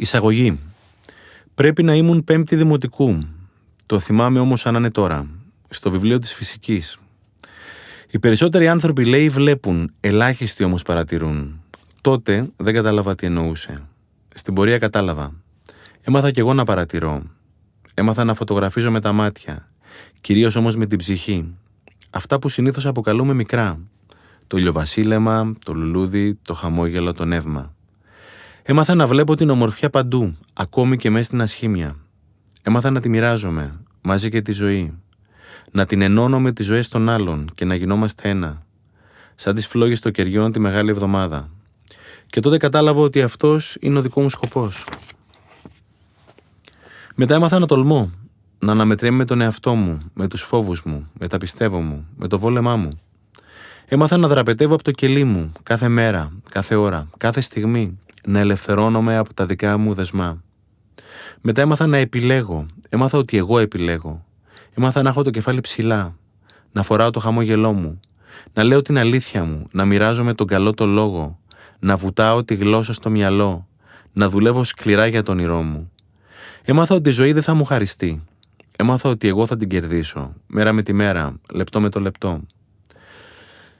Εισαγωγή. Πρέπει να ήμουν πέμπτη δημοτικού. Το θυμάμαι όμως σαν να είναι τώρα. Στο βιβλίο της φυσικής. Οι περισσότεροι άνθρωποι λέει βλέπουν, ελάχιστοι όμως παρατηρούν. Τότε δεν κατάλαβα τι εννοούσε. Στην πορεία κατάλαβα. Έμαθα κι εγώ να παρατηρώ. Έμαθα να φωτογραφίζω με τα μάτια. Κυρίως όμως με την ψυχή. Αυτά που συνήθως αποκαλούμε μικρά. Το ηλιοβασίλεμα, το λουλούδι, το χαμόγελο, το νεύμα. Έμαθα να βλέπω την ομορφιά παντού, ακόμη και μέσα στην ασχήμια. Έμαθα να τη μοιράζομαι, μαζί και τη ζωή. Να την ενώνω με τις ζωές των άλλων και να γινόμαστε ένα. Σαν τις φλόγες των κεριών τη μεγάλη εβδομάδα. Και τότε κατάλαβα ότι αυτός είναι ο δικός μου σκοπός. Μετά έμαθα να τολμώ, να αναμετρέμαι με τον εαυτό μου, με τους φόβους μου, με τα πιστεύω μου, με το βόλεμά μου. Έμαθα να δραπετεύω από το κελί μου κάθε μέρα, κάθε ώρα, κάθε στιγμή, να ελευθερώνομαι από τα δικά μου δεσμά. Μετά έμαθα να επιλέγω, έμαθα ότι εγώ επιλέγω. Έμαθα να έχω το κεφάλι ψηλά, να φοράω το χαμόγελό μου, να λέω την αλήθεια μου, να μοιράζομαι τον καλό το λόγο, να βουτάω τη γλώσσα στο μυαλό, να δουλεύω σκληρά για τον όνειρό μου. Έμαθα ότι η ζωή δεν θα μου χαριστεί. Έμαθα ότι εγώ θα την κερδίσω, μέρα με τη μέρα, λεπτό με το λεπτό.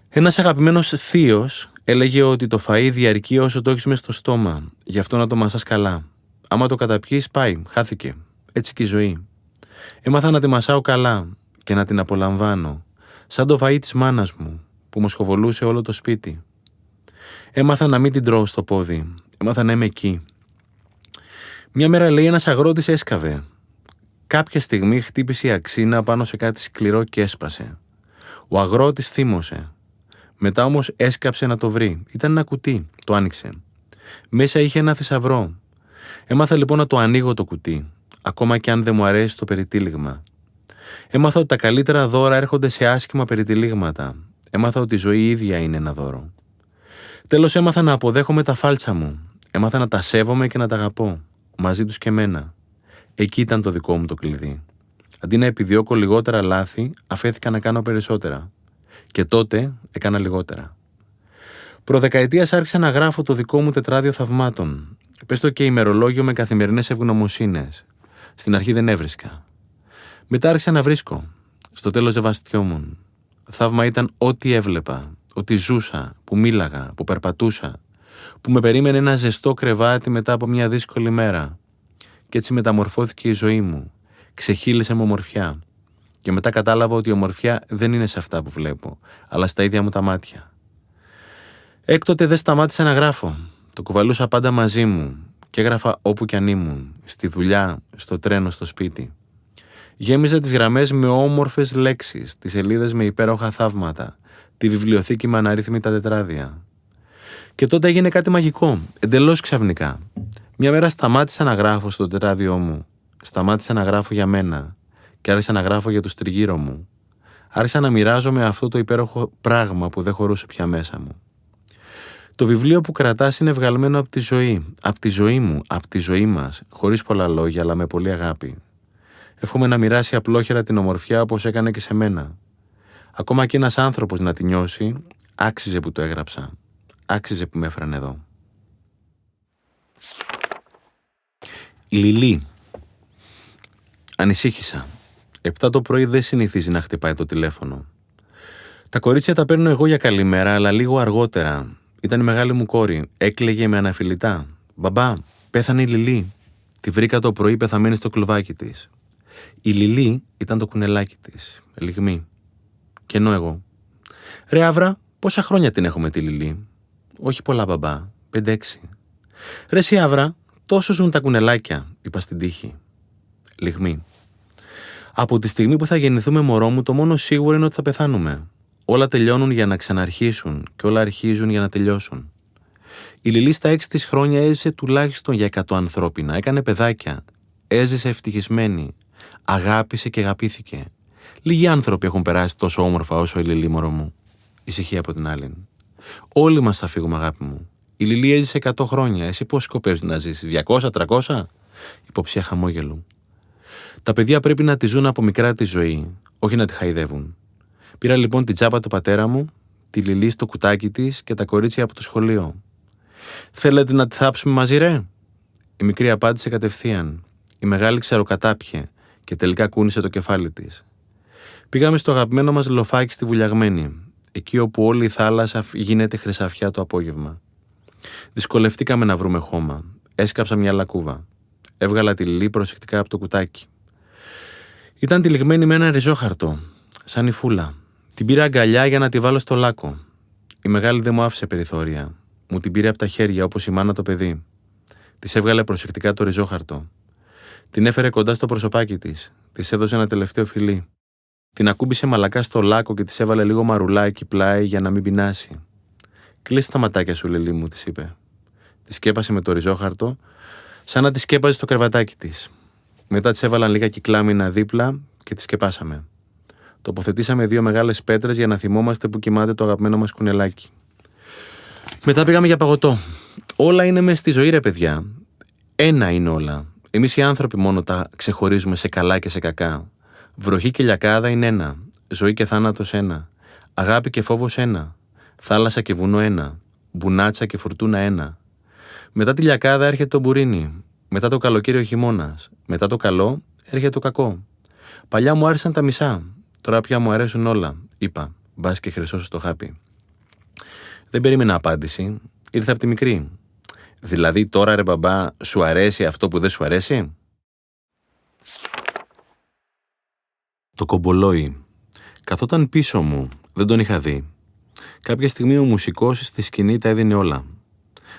Ένας αγαπημένος θείος έλεγε ότι το φαΐ διαρκεί όσο το έχεις μέσα στο στόμα, γι' αυτό να το μασάς καλά. Άμα το καταπιείς πάει, χάθηκε. Έτσι και η ζωή. Έμαθα να τη μασάω καλά και να την απολαμβάνω, σαν το φαΐ της μάνας μου, που μου σχοβολούσε όλο το σπίτι. Έμαθα να μην την τρώω στο πόδι, έμαθα να είμαι εκεί. Μια μέρα λέει ένας αγρότης έσκαβε. Κάποια στιγμή χτύπησε η αξίνα πάνω σε κάτι σκληρό και έσπασε. Ο αγρότης θύμωσε. Μετά όμως έσκαψε να το βρει. Ήταν ένα κουτί. Το άνοιξε. Μέσα είχε ένα θησαυρό. Έμαθα λοιπόν να το ανοίγω το κουτί, ακόμα και αν δεν μου αρέσει το περιτύλιγμα. Έμαθα ότι τα καλύτερα δώρα έρχονται σε άσχημα περιτυλίγματα. Έμαθα ότι η ζωή ίδια είναι ένα δώρο. Τέλος έμαθα να αποδέχομαι τα φάλτσα μου. Έμαθα να τα σέβομαι και να τα αγαπώ. Μαζί τους και εμένα. Εκεί ήταν το δικό μου το κλειδί. Αντί να επιδιώκω λιγότερα λάθη, αφέθηκα να κάνω περισσότερα. Και τότε έκανα λιγότερα. Προδεκαετίας άρχισα να γράφω το δικό μου τετράδιο θαυμάτων. Πες το και ημερολόγιο με καθημερινές ευγνωμοσύνες. Στην αρχή δεν έβρισκα. Μετά άρχισα να βρίσκω. Στο τέλος δεν βαστιόμουν. Θαύμα ήταν ό,τι έβλεπα, ότι ζούσα, που μίλαγα, που περπατούσα, που με περίμενε ένα ζεστό κρεβάτι μετά από μια δύσκολη μέρα. Και έτσι μεταμορφώθηκε η ζωή μου. Ξεχύλισε με ομορφιά. Και μετά κατάλαβα ότι η ομορφιά δεν είναι σε αυτά που βλέπω, αλλά στα ίδια μου τα μάτια. Έκτοτε δεν σταμάτησα να γράφω. Το κουβαλούσα πάντα μαζί μου και έγραφα όπου κι αν ήμουν, στη δουλειά, στο τρένο, στο σπίτι. Γέμιζα τις γραμμές με όμορφες λέξεις, τις σελίδες με υπέροχα θαύματα, τη βιβλιοθήκη με αναρρύθμιτα τετράδια. Και τότε έγινε κάτι μαγικό, εντελώς ξαφνικά. Μια μέρα σταμάτησα να γράφω στο τετράδιό μου. Σταμάτησα να γράφω για μένα και άρχισα να γράφω για τους τριγύρω μου. Άρχισα να μοιράζομαι αυτό το υπέροχο πράγμα που δεν χωρούσε πια μέσα μου. Το βιβλίο που κρατάς είναι βγαλμένο από τη ζωή, από τη ζωή μου, από τη ζωή μας, χωρίς πολλά λόγια αλλά με πολύ αγάπη. Εύχομαι να μοιράσει απλόχερα την ομορφιά όπως έκανε και σε μένα. Ακόμα και ένας άνθρωπος να τη νιώσει, άξιζε που το έγραψα. Άξιζε που με έφεραν εδώ. Λιλή. Ανησύχησα. Επτά το πρωί δεν συνηθίζει να χτυπάει το τηλέφωνο. Τα κορίτσια τα παίρνω εγώ για καλημέρα, αλλά λίγο αργότερα. Ήταν η μεγάλη μου κόρη. Έκλαιγε με αναφιλητά. Μπαμπά, πέθανε η Λιλή. Τη βρήκα το πρωί πεθαμένη στο κλουβάκι της. Η Λιλή ήταν το κουνελάκι της. Λιγμή. Και ενώ εγώ. Ρε Άβρα, πόσα χρόνια την έχουμε τη Λιλή; Όχι πολλά, μπαμπά. Πέντε-έξι. Ρε σι Άβρα, τόσο ζουν τα κουνελάκια, είπα στην τύχη. Λιγμή. Από τη στιγμή που θα γεννηθούμε μωρό μου, το μόνο σίγουρο είναι ότι θα πεθάνουμε. Όλα τελειώνουν για να ξαναρχίσουν και όλα αρχίζουν για να τελειώσουν. Η Λιλή στα έξι της χρόνια έζησε τουλάχιστον για εκατό ανθρώπινα. Έκανε παιδάκια. Έζησε ευτυχισμένη. Αγάπησε και αγαπήθηκε. Λίγοι άνθρωποι έχουν περάσει τόσο όμορφα όσο η Λιλή, μωρό μου. Ησυχία από την άλλη. Όλοι μας θα φύγουμε, αγάπη μου. Η Λιλή έζησε 100 χρόνια. Εσύ πώς σκοπεύεις να ζήσει, 200, 300? Υποψία χαμόγελου. Τα παιδιά πρέπει να τη ζουν από μικρά τη ζωή, όχι να τη χαϊδεύουν. Πήρα λοιπόν την τσάπα του πατέρα μου, τη λιλή στο κουτάκι της και τα κορίτσια από το σχολείο. Θέλετε να τη θάψουμε μαζί, ρε; Η μικρή απάντησε κατευθείαν. Η μεγάλη ξεροκατάπιε και τελικά κούνησε το κεφάλι της. Πήγαμε στο αγαπημένο μας λοφάκι στη Βουλιαγμένη, εκεί όπου όλη η θάλασσα γίνεται χρυσαφιά το απόγευμα. Δυσκολευτήκαμε να βρούμε χώμα. Έσκαψα μια λακκούβα. Έβγαλα τη λιλή προσεκτικά από το κουτάκι. Ήταν τυλιγμένη με ένα ριζόχαρτο, σαν η φούλα. Την πήρα αγκαλιά για να τη βάλω στο λάκκο. Η μεγάλη δεν μου άφησε περιθώρια. Μου την πήρε από τα χέρια όπως η μάνα το παιδί. Της έβγαλε προσεκτικά το ριζόχαρτο. Την έφερε κοντά στο προσωπάκι της. Της έδωσε ένα τελευταίο φιλί. Την ακούμπησε μαλακά στο λάκκο και της έβαλε λίγο μαρουλάκι πλάι για να μην πεινάσει. Κλείσε τα ματάκια σου, Λελί μου, της είπε. Της σκέπασε με το ριζόχαρτο, σαν να της σκέπαζε στο κρεβατάκι της. Μετά τη έβαλαν λίγα κυκλάμινα δίπλα και τη σκεπάσαμε. Τοποθετήσαμε δύο μεγάλες πέτρες για να θυμόμαστε που κοιμάται το αγαπημένο μας κουνελάκι. Μετά πήγαμε για παγωτό. Όλα είναι μες στη ζωή, ρε παιδιά. Ένα είναι όλα. Εμείς οι άνθρωποι μόνο τα ξεχωρίζουμε σε καλά και σε κακά. Βροχή και λιακάδα είναι ένα. Ζωή και θάνατος ένα. Αγάπη και φόβος ένα. Θάλασσα και βουνό ένα. Μπουνάτσα και φουρτούνα ένα. Μετά τη λιακάδα έρχεται το μπουρίνι. Μετά το καλοκαίρι ο χειμώνας. Μετά το καλό έρχεται το κακό. Παλιά μου άρεσαν τα μισά. Τώρα πια μου αρέσουν όλα. Είπα. Μπας και χρυσό το χάπι. Δεν περίμενα απάντηση. Ήρθε από τη μικρή. Δηλαδή τώρα ρε μπαμπά, σου αρέσει αυτό που δεν σου αρέσει; Το κομπολόι. Καθόταν πίσω μου. Δεν τον είχα δει. Κάποια στιγμή ο μουσικός στη σκηνή τα έδινε όλα.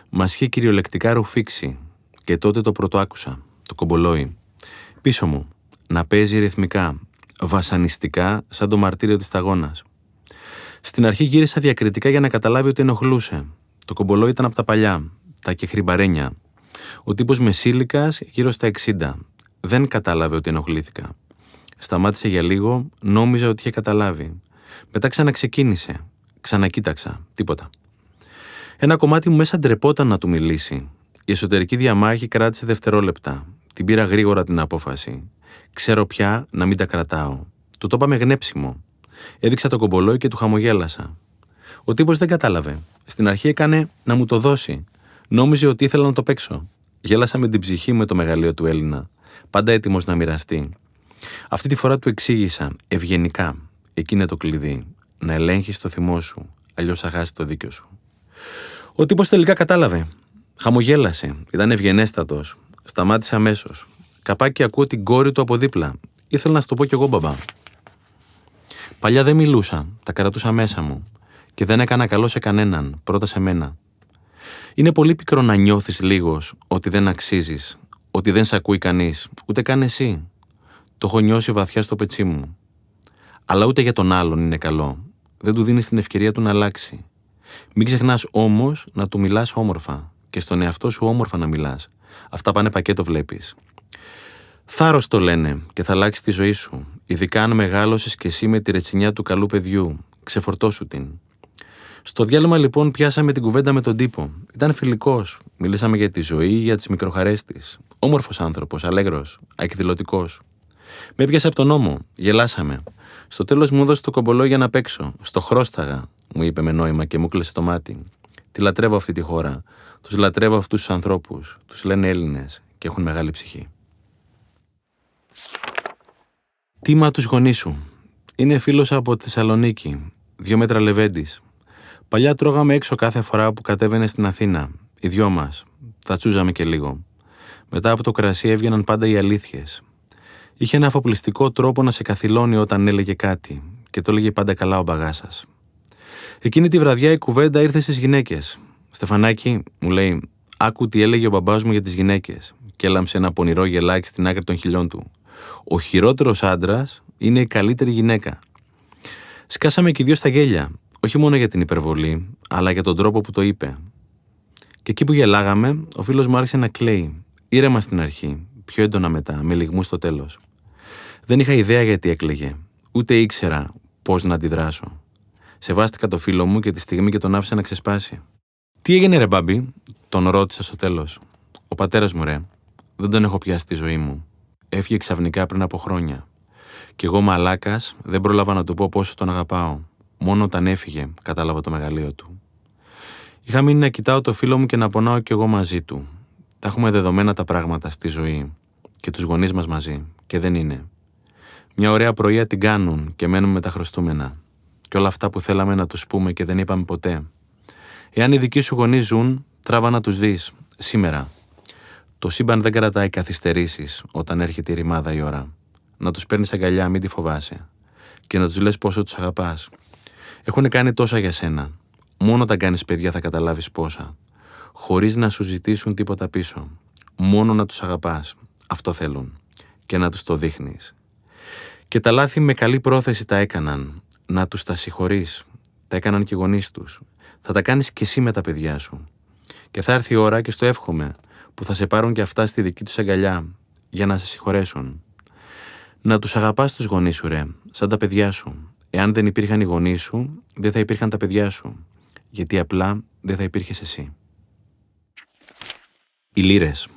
Μας είχε κυριολεκτικά ρουφήξει. Και τότε το πρώτο άκουσα. Το κομπολόι. Πίσω μου. Να παίζει ρυθμικά. Βασανιστικά σαν το μαρτύριο της σταγόνας. Στην αρχή γύρισα διακριτικά για να καταλάβει ότι ενοχλούσε. Το κομπολόι ήταν από τα παλιά τα κεχριμπαρένια. Ο τύπος μεσήλικας γύρω στα 60. Δεν κατάλαβε ότι ενοχλήθηκα. Σταμάτησε για λίγο, νόμιζα ότι είχε καταλάβει. Μετά ξαναξεκίνησε. Ξανακοίταξα. Τίποτα. Ένα κομμάτι μου μέσα ντρεπόταν να του μιλήσει. Η εσωτερική διαμάχη κράτησε δευτερόλεπτα. Την πήρα γρήγορα την απόφαση. Ξέρω πια να μην τα κρατάω. Του το είπαμε γνέψιμο. Έδειξα το κομπολόι και του χαμογέλασα. Ο τύπος δεν κατάλαβε. Στην αρχή έκανε να μου το δώσει. Νόμιζε ότι ήθελα να το παίξω. Γέλασα με την ψυχή με το μεγαλείο του Έλληνα, πάντα έτοιμος να μοιραστεί. Αυτή τη φορά του εξήγησα, ευγενικά, εκεί είναι το κλειδί. Να ελέγχεις το θυμό σου, αλλιώς θα χάσει το δίκιο σου. Ο τύπος τελικά κατάλαβε. Χαμογέλασε, ήταν ευγενέστατος. Σταμάτησε αμέσως. Καπάκι ακούω την κόρη του από δίπλα. Ήθελα να σου το πω κι εγώ, μπαμπά. Παλιά δεν μιλούσα, τα κρατούσα μέσα μου. Και δεν έκανα καλό σε κανέναν, πρώτα σε μένα. Είναι πολύ πικρό να νιώθεις λίγος ότι δεν αξίζεις, ότι δεν σε ακούει κανείς, ούτε καν εσύ. Το έχω νιώσει βαθιά στο πετσί μου. Αλλά ούτε για τον άλλον είναι καλό. Δεν του δίνεις την ευκαιρία του να αλλάξει. Μην ξεχνάς όμως να του μιλάς όμορφα και στον εαυτό σου όμορφα να μιλάς. Αυτά πάνε πακέτο, βλέπεις. Θάρρος το λένε και θα αλλάξει τη ζωή σου. Ειδικά αν μεγάλωσες κι εσύ με τη ρετσινιά του καλού παιδιού. Ξεφορτώσου την. Στο διάλειμμα λοιπόν πιάσαμε την κουβέντα με τον τύπο. Ήταν φιλικός. Μιλήσαμε για τη ζωή, για τις μικροχαρέ της. Όμορφος άνθρωπος, αλέγρος, εκδηλωτικός. Με έπιασε από τον νόμο. Γελάσαμε. Στο τέλος μου έδωσε το κομπολό για να παίξω. Στο χρώσταγα, μου είπε με νόημα και μου κλείσε το μάτι. Τη λατρεύω αυτή τη χώρα. Τους λατρεύω αυτούς τους ανθρώπους. Τους λένε Έλληνες και έχουν μεγάλη ψυχή. Τίμα τους γονείς σου. Είναι φίλος από τη Θεσσαλονίκη. Δύο μέτρα λεβέντης. Παλιά τρώγαμε έξω κάθε φορά που κατέβαινε στην Αθήνα, οι δυο μας. Τα τσούζαμε και λίγο. Μετά από το κρασί έβγαιναν πάντα οι αλήθειες. Είχε ένα αφοπλιστικό τρόπο να σε καθυλώνει όταν έλεγε κάτι, και το έλεγε πάντα καλά ο μπαγάσα. Εκείνη τη βραδιά η κουβέντα ήρθε στις γυναίκες. Στεφανάκι, μου λέει, άκου τι έλεγε ο μπαμπάς μου για τις γυναίκες, και έλαμψε ένα πονηρό γελάκι στην άκρη των χιλιών του. Ο χειρότερος άντρας είναι η καλύτερη γυναίκα. Σκάσαμε και δυο στα γέλια, όχι μόνο για την υπερβολή, αλλά για τον τρόπο που το είπε. Και εκεί που γελάγαμε, ο φίλος μου άρχισε να κλαίει. Ήρεμα στην αρχή, πιο έντονα μετά, με λιγμούς στο τέλος. Δεν είχα ιδέα γιατί έκλαιγε, ούτε ήξερα πώς να αντιδράσω. Σεβάστηκα το φίλο μου και τη στιγμή και τον άφησα να ξεσπάσει. Τι έγινε, ρε μπάμπι, τον ρώτησα στο τέλος. Ο πατέρας μου, ρε, δεν τον έχω πιάσει στη ζωή μου. Έφυγε ξαφνικά πριν από χρόνια. Κι εγώ μαλάκας δεν πρόλαβα να του πω πόσο τον αγαπάω. Μόνο όταν έφυγε, κατάλαβα το μεγαλείο του. Είχα μείνει να κοιτάω το φίλο μου και να πονάω κι εγώ μαζί του. τα έχουμε δεδομένα τα πράγματα στη ζωή και τους γονείς μας μαζί και δεν είναι. Μια ωραία πρωία την κάνουν και μένουμε με τα χρωστούμενα και όλα αυτά που θέλαμε να τους πούμε και δεν είπαμε ποτέ. Εάν οι δικοί σου γονείς ζουν, τράβα να τους δεις, σήμερα. Το σύμπαν δεν κρατάει καθυστερήσεις όταν έρχεται η ρημάδα η ώρα. Να τους παίρνεις αγκαλιά, μην τη φοβάσαι. Και να τους λες πόσο τους αγαπάς. Έχουν κάνει τόσα για σένα. Μόνο όταν κάνεις παιδιά θα καταλάβεις πόσα. Χωρίς να σου ζητήσουν τίποτα πίσω. Μόνο να τους αγαπάς. Αυτό θέλουν. Και να τους το δείχνεις. Και τα λάθη με καλή πρόθεση τα έκαναν. Να τους τα συγχωρείς. Τα έκαναν και οι γονείς τους. Θα τα κάνεις και εσύ με τα παιδιά σου. Και θα έρθει η ώρα και στο εύχομαι που θα σε πάρουν και αυτά στη δική τους αγκαλιά για να σε συγχωρέσουν. Να τους αγαπάς τους γονείς σου ρε, σαν τα παιδιά σου. Εάν δεν υπήρχαν οι γονείς σου, δεν θα υπήρχαν τα παιδιά σου. Γιατί απλά δεν θα υπήρχες εσύ. Οι λύρες.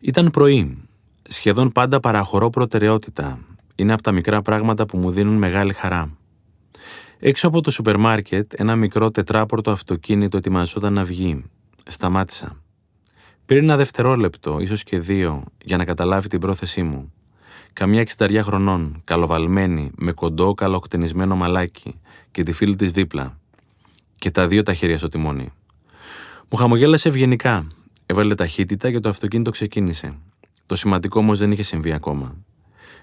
Ήταν πρωί. Σχεδόν πάντα παραχωρώ προτεραιότητα. Είναι από τα μικρά πράγματα που μου δίνουν μεγάλη χαρά. Έξω από το σούπερ μάρκετ, ένα μικρό τετράπορτο αυτοκίνητο ετοιμαζόταν να βγει. Σταμάτησα. Πήρε ένα δευτερόλεπτο, ίσως και δύο, για να καταλάβει την πρόθεσή μου. Καμιά εξηταριά χρονών, καλοβαλμένη, με κοντό καλοκτενισμένο μαλάκι και τη φίλη της δίπλα. Και τα δύο τα χέρια στο τιμόνι. Μου χαμογέλασε ευγενικά. Έβαλε ταχύτητα και το αυτοκίνητο ξεκίνησε. Το σημαντικό όμως δεν είχε συμβεί ακόμα.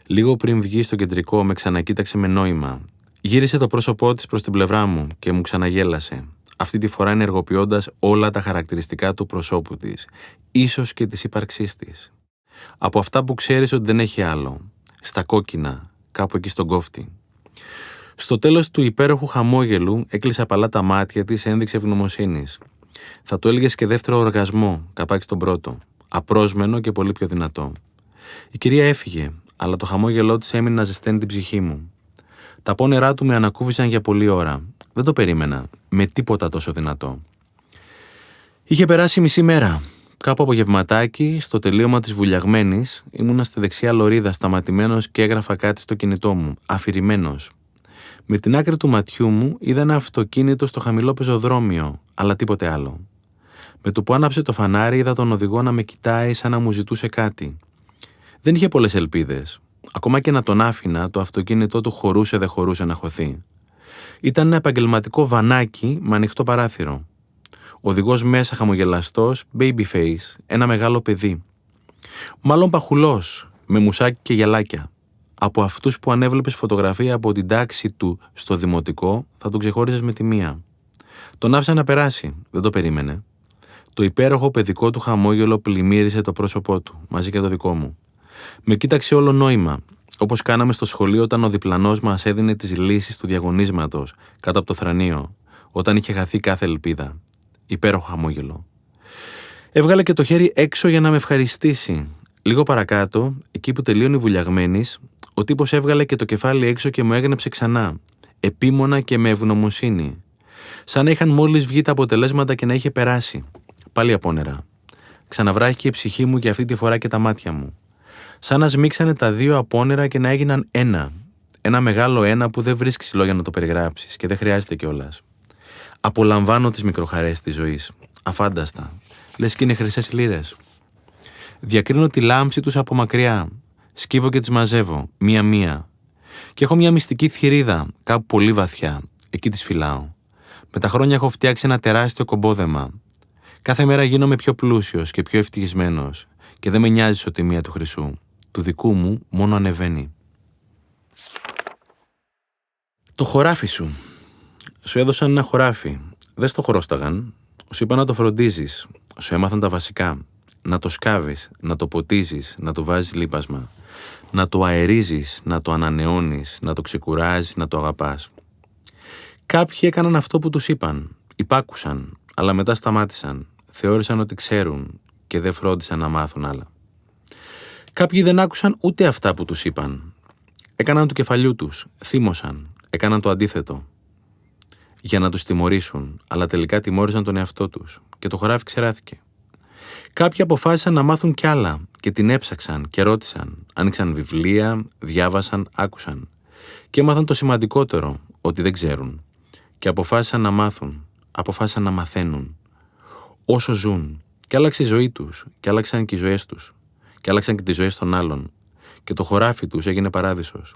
Λίγο πριν βγει στο κεντρικό, με ξανακοίταξε με νόημα. Γύρισε το πρόσωπό της προς την πλευρά μου και μου ξαναγέλασε. Αυτή τη φορά ενεργοποιώντας όλα τα χαρακτηριστικά του προσώπου της, ίσως και της ύπαρξής της. Από αυτά που ξέρεις ότι δεν έχει άλλο. Στα κόκκινα, κάπου εκεί στον κόφτη. Στο τέλος του υπέροχου χαμόγελου έκλεισε απαλά τα μάτια της ένδειξη ευγνωμοσύνης. Θα το έλεγες και δεύτερο οργασμό, καπάκι στον πρώτο. Απρόσμενο και πολύ πιο δυνατό. Η κυρία έφυγε, αλλά το χαμόγελό της έμεινε να ζεσταίνει την ψυχή μου. Τα πόνερά του με ανακούφισαν για πολλή ώρα. Δεν το περίμενα, με τίποτα τόσο δυνατό. Είχε περάσει μισή μέρα. Κάπου απογευματάκι, στο τελείωμα της βουλιαγμένης, ήμουνα στη δεξιά λωρίδα σταματημένος και έγραφα κάτι στο κινητό μου, αφηρημένος. Με την άκρη του ματιού μου είδα ένα αυτοκίνητο στο χαμηλό πεζοδρόμιο, αλλά τίποτε άλλο. Με το που άναψε το φανάρι, είδα τον οδηγό να με κοιτάει σαν να μου ζητούσε κάτι. Δεν είχε πολλές ελπίδες. Ακόμα και να τον άφηνα, το αυτοκίνητό του χωρούσε δεν χωρούσε να χωθεί. Ήταν ένα επαγγελματικό βανάκι με ανοιχτό παράθυρο. Ο οδηγός μέσα χαμογελαστός, baby face, ένα μεγάλο παιδί. Μάλλον παχουλός, με μουσάκι και γυαλάκια. Από αυτούς που αν έβλεπες φωτογραφία από την τάξη του στο δημοτικό, θα τον ξεχώριζες με τη μία. Τον άφησα να περάσει, δεν το περίμενε. Το υπέροχο παιδικό του χαμόγελο πλημμύρισε το πρόσωπό του, μαζί και το δικό μου. Με κοίταξε όλο νόημα, όπως κάναμε στο σχολείο όταν ο διπλανός μας έδινε τις λύσεις του διαγωνίσματος κάτω από το θρανείο, όταν είχε χαθεί κάθε ελπίδα. Υπέροχο χαμόγελο. Έβγαλε και το χέρι έξω για να με ευχαριστήσει. Λίγο παρακάτω, εκεί που τελείωνε βουλιαγμένης, ο τύπος έβγαλε και το κεφάλι έξω και μου έγνεψε ξανά. Επίμονα και με ευγνωμοσύνη. Σαν να είχαν μόλις βγει τα αποτελέσματα και να είχε περάσει. Πάλι απόνερα. Ξαναβράχηκε η ψυχή μου και αυτή τη φορά και τα μάτια μου σαν να σμίξανε τα δύο απόνερα και να έγιναν ένα. Ένα μεγάλο ένα που δεν βρίσκεις λόγια να το περιγράψεις και δεν χρειάζεται κιόλας. Απολαμβάνω τις μικροχαρέ της ζωής. Αφάνταστα. Λες και είναι χρυσές λίρε. Διακρίνω τη λάμψη τους από μακριά. Σκύβω και τις μαζεύω, μία-μία. Και έχω μια μυστική θηρίδα, κάπου πολύ βαθιά. Εκεί τις φυλάω. Με τα χρόνια έχω φτιάξει ένα τεράστιο κομπόδεμα. Κάθε μέρα γίνομαι πιο πλούσιος και πιο ευτυχισμένος και δεν με νοιάζει η τιμία του χρυσού του δικού μου μόνο ανεβαίνει. Το χωράφι σου. Σου έδωσαν ένα χωράφι. Δεν στο χωρόσταγαν. Σου είπα να το φροντίζεις. Σου έμαθαν τα βασικά. Να το σκάβεις, να το ποτίζεις, να το βάζεις λίπασμα. Να το αερίζεις, να το ανανεώνεις, να το ξεκουράζεις, να το αγαπάς. Κάποιοι έκαναν αυτό που τους είπαν. Υπάκουσαν, αλλά μετά σταμάτησαν. Θεώρησαν ότι ξέρουν και δεν φρόντισαν να μάθουν άλλα. Κάποιοι δεν άκουσαν ούτε αυτά που τους είπαν. Έκαναν του κεφαλιού τους, θύμωσαν, έκαναν το αντίθετο. Για να τους τιμωρήσουν, αλλά τελικά τιμώρησαν τον εαυτό τους και το χωράφι ξεράθηκε. Κάποιοι αποφάσισαν να μάθουν κι άλλα και την έψαξαν και ρώτησαν, άνοιξαν βιβλία, διάβασαν, άκουσαν και έμαθαν το σημαντικότερο, ότι δεν ξέρουν και αποφάσισαν να μάθουν, αποφάσισαν να μαθαίνουν. Όσο ζουν, και άλλαξε η ζωή τους, και άλλαξαν και οι ζωές τους, και άλλαξαν και τι ζωέ των άλλων, και το χωράφι τους έγινε παράδεισος.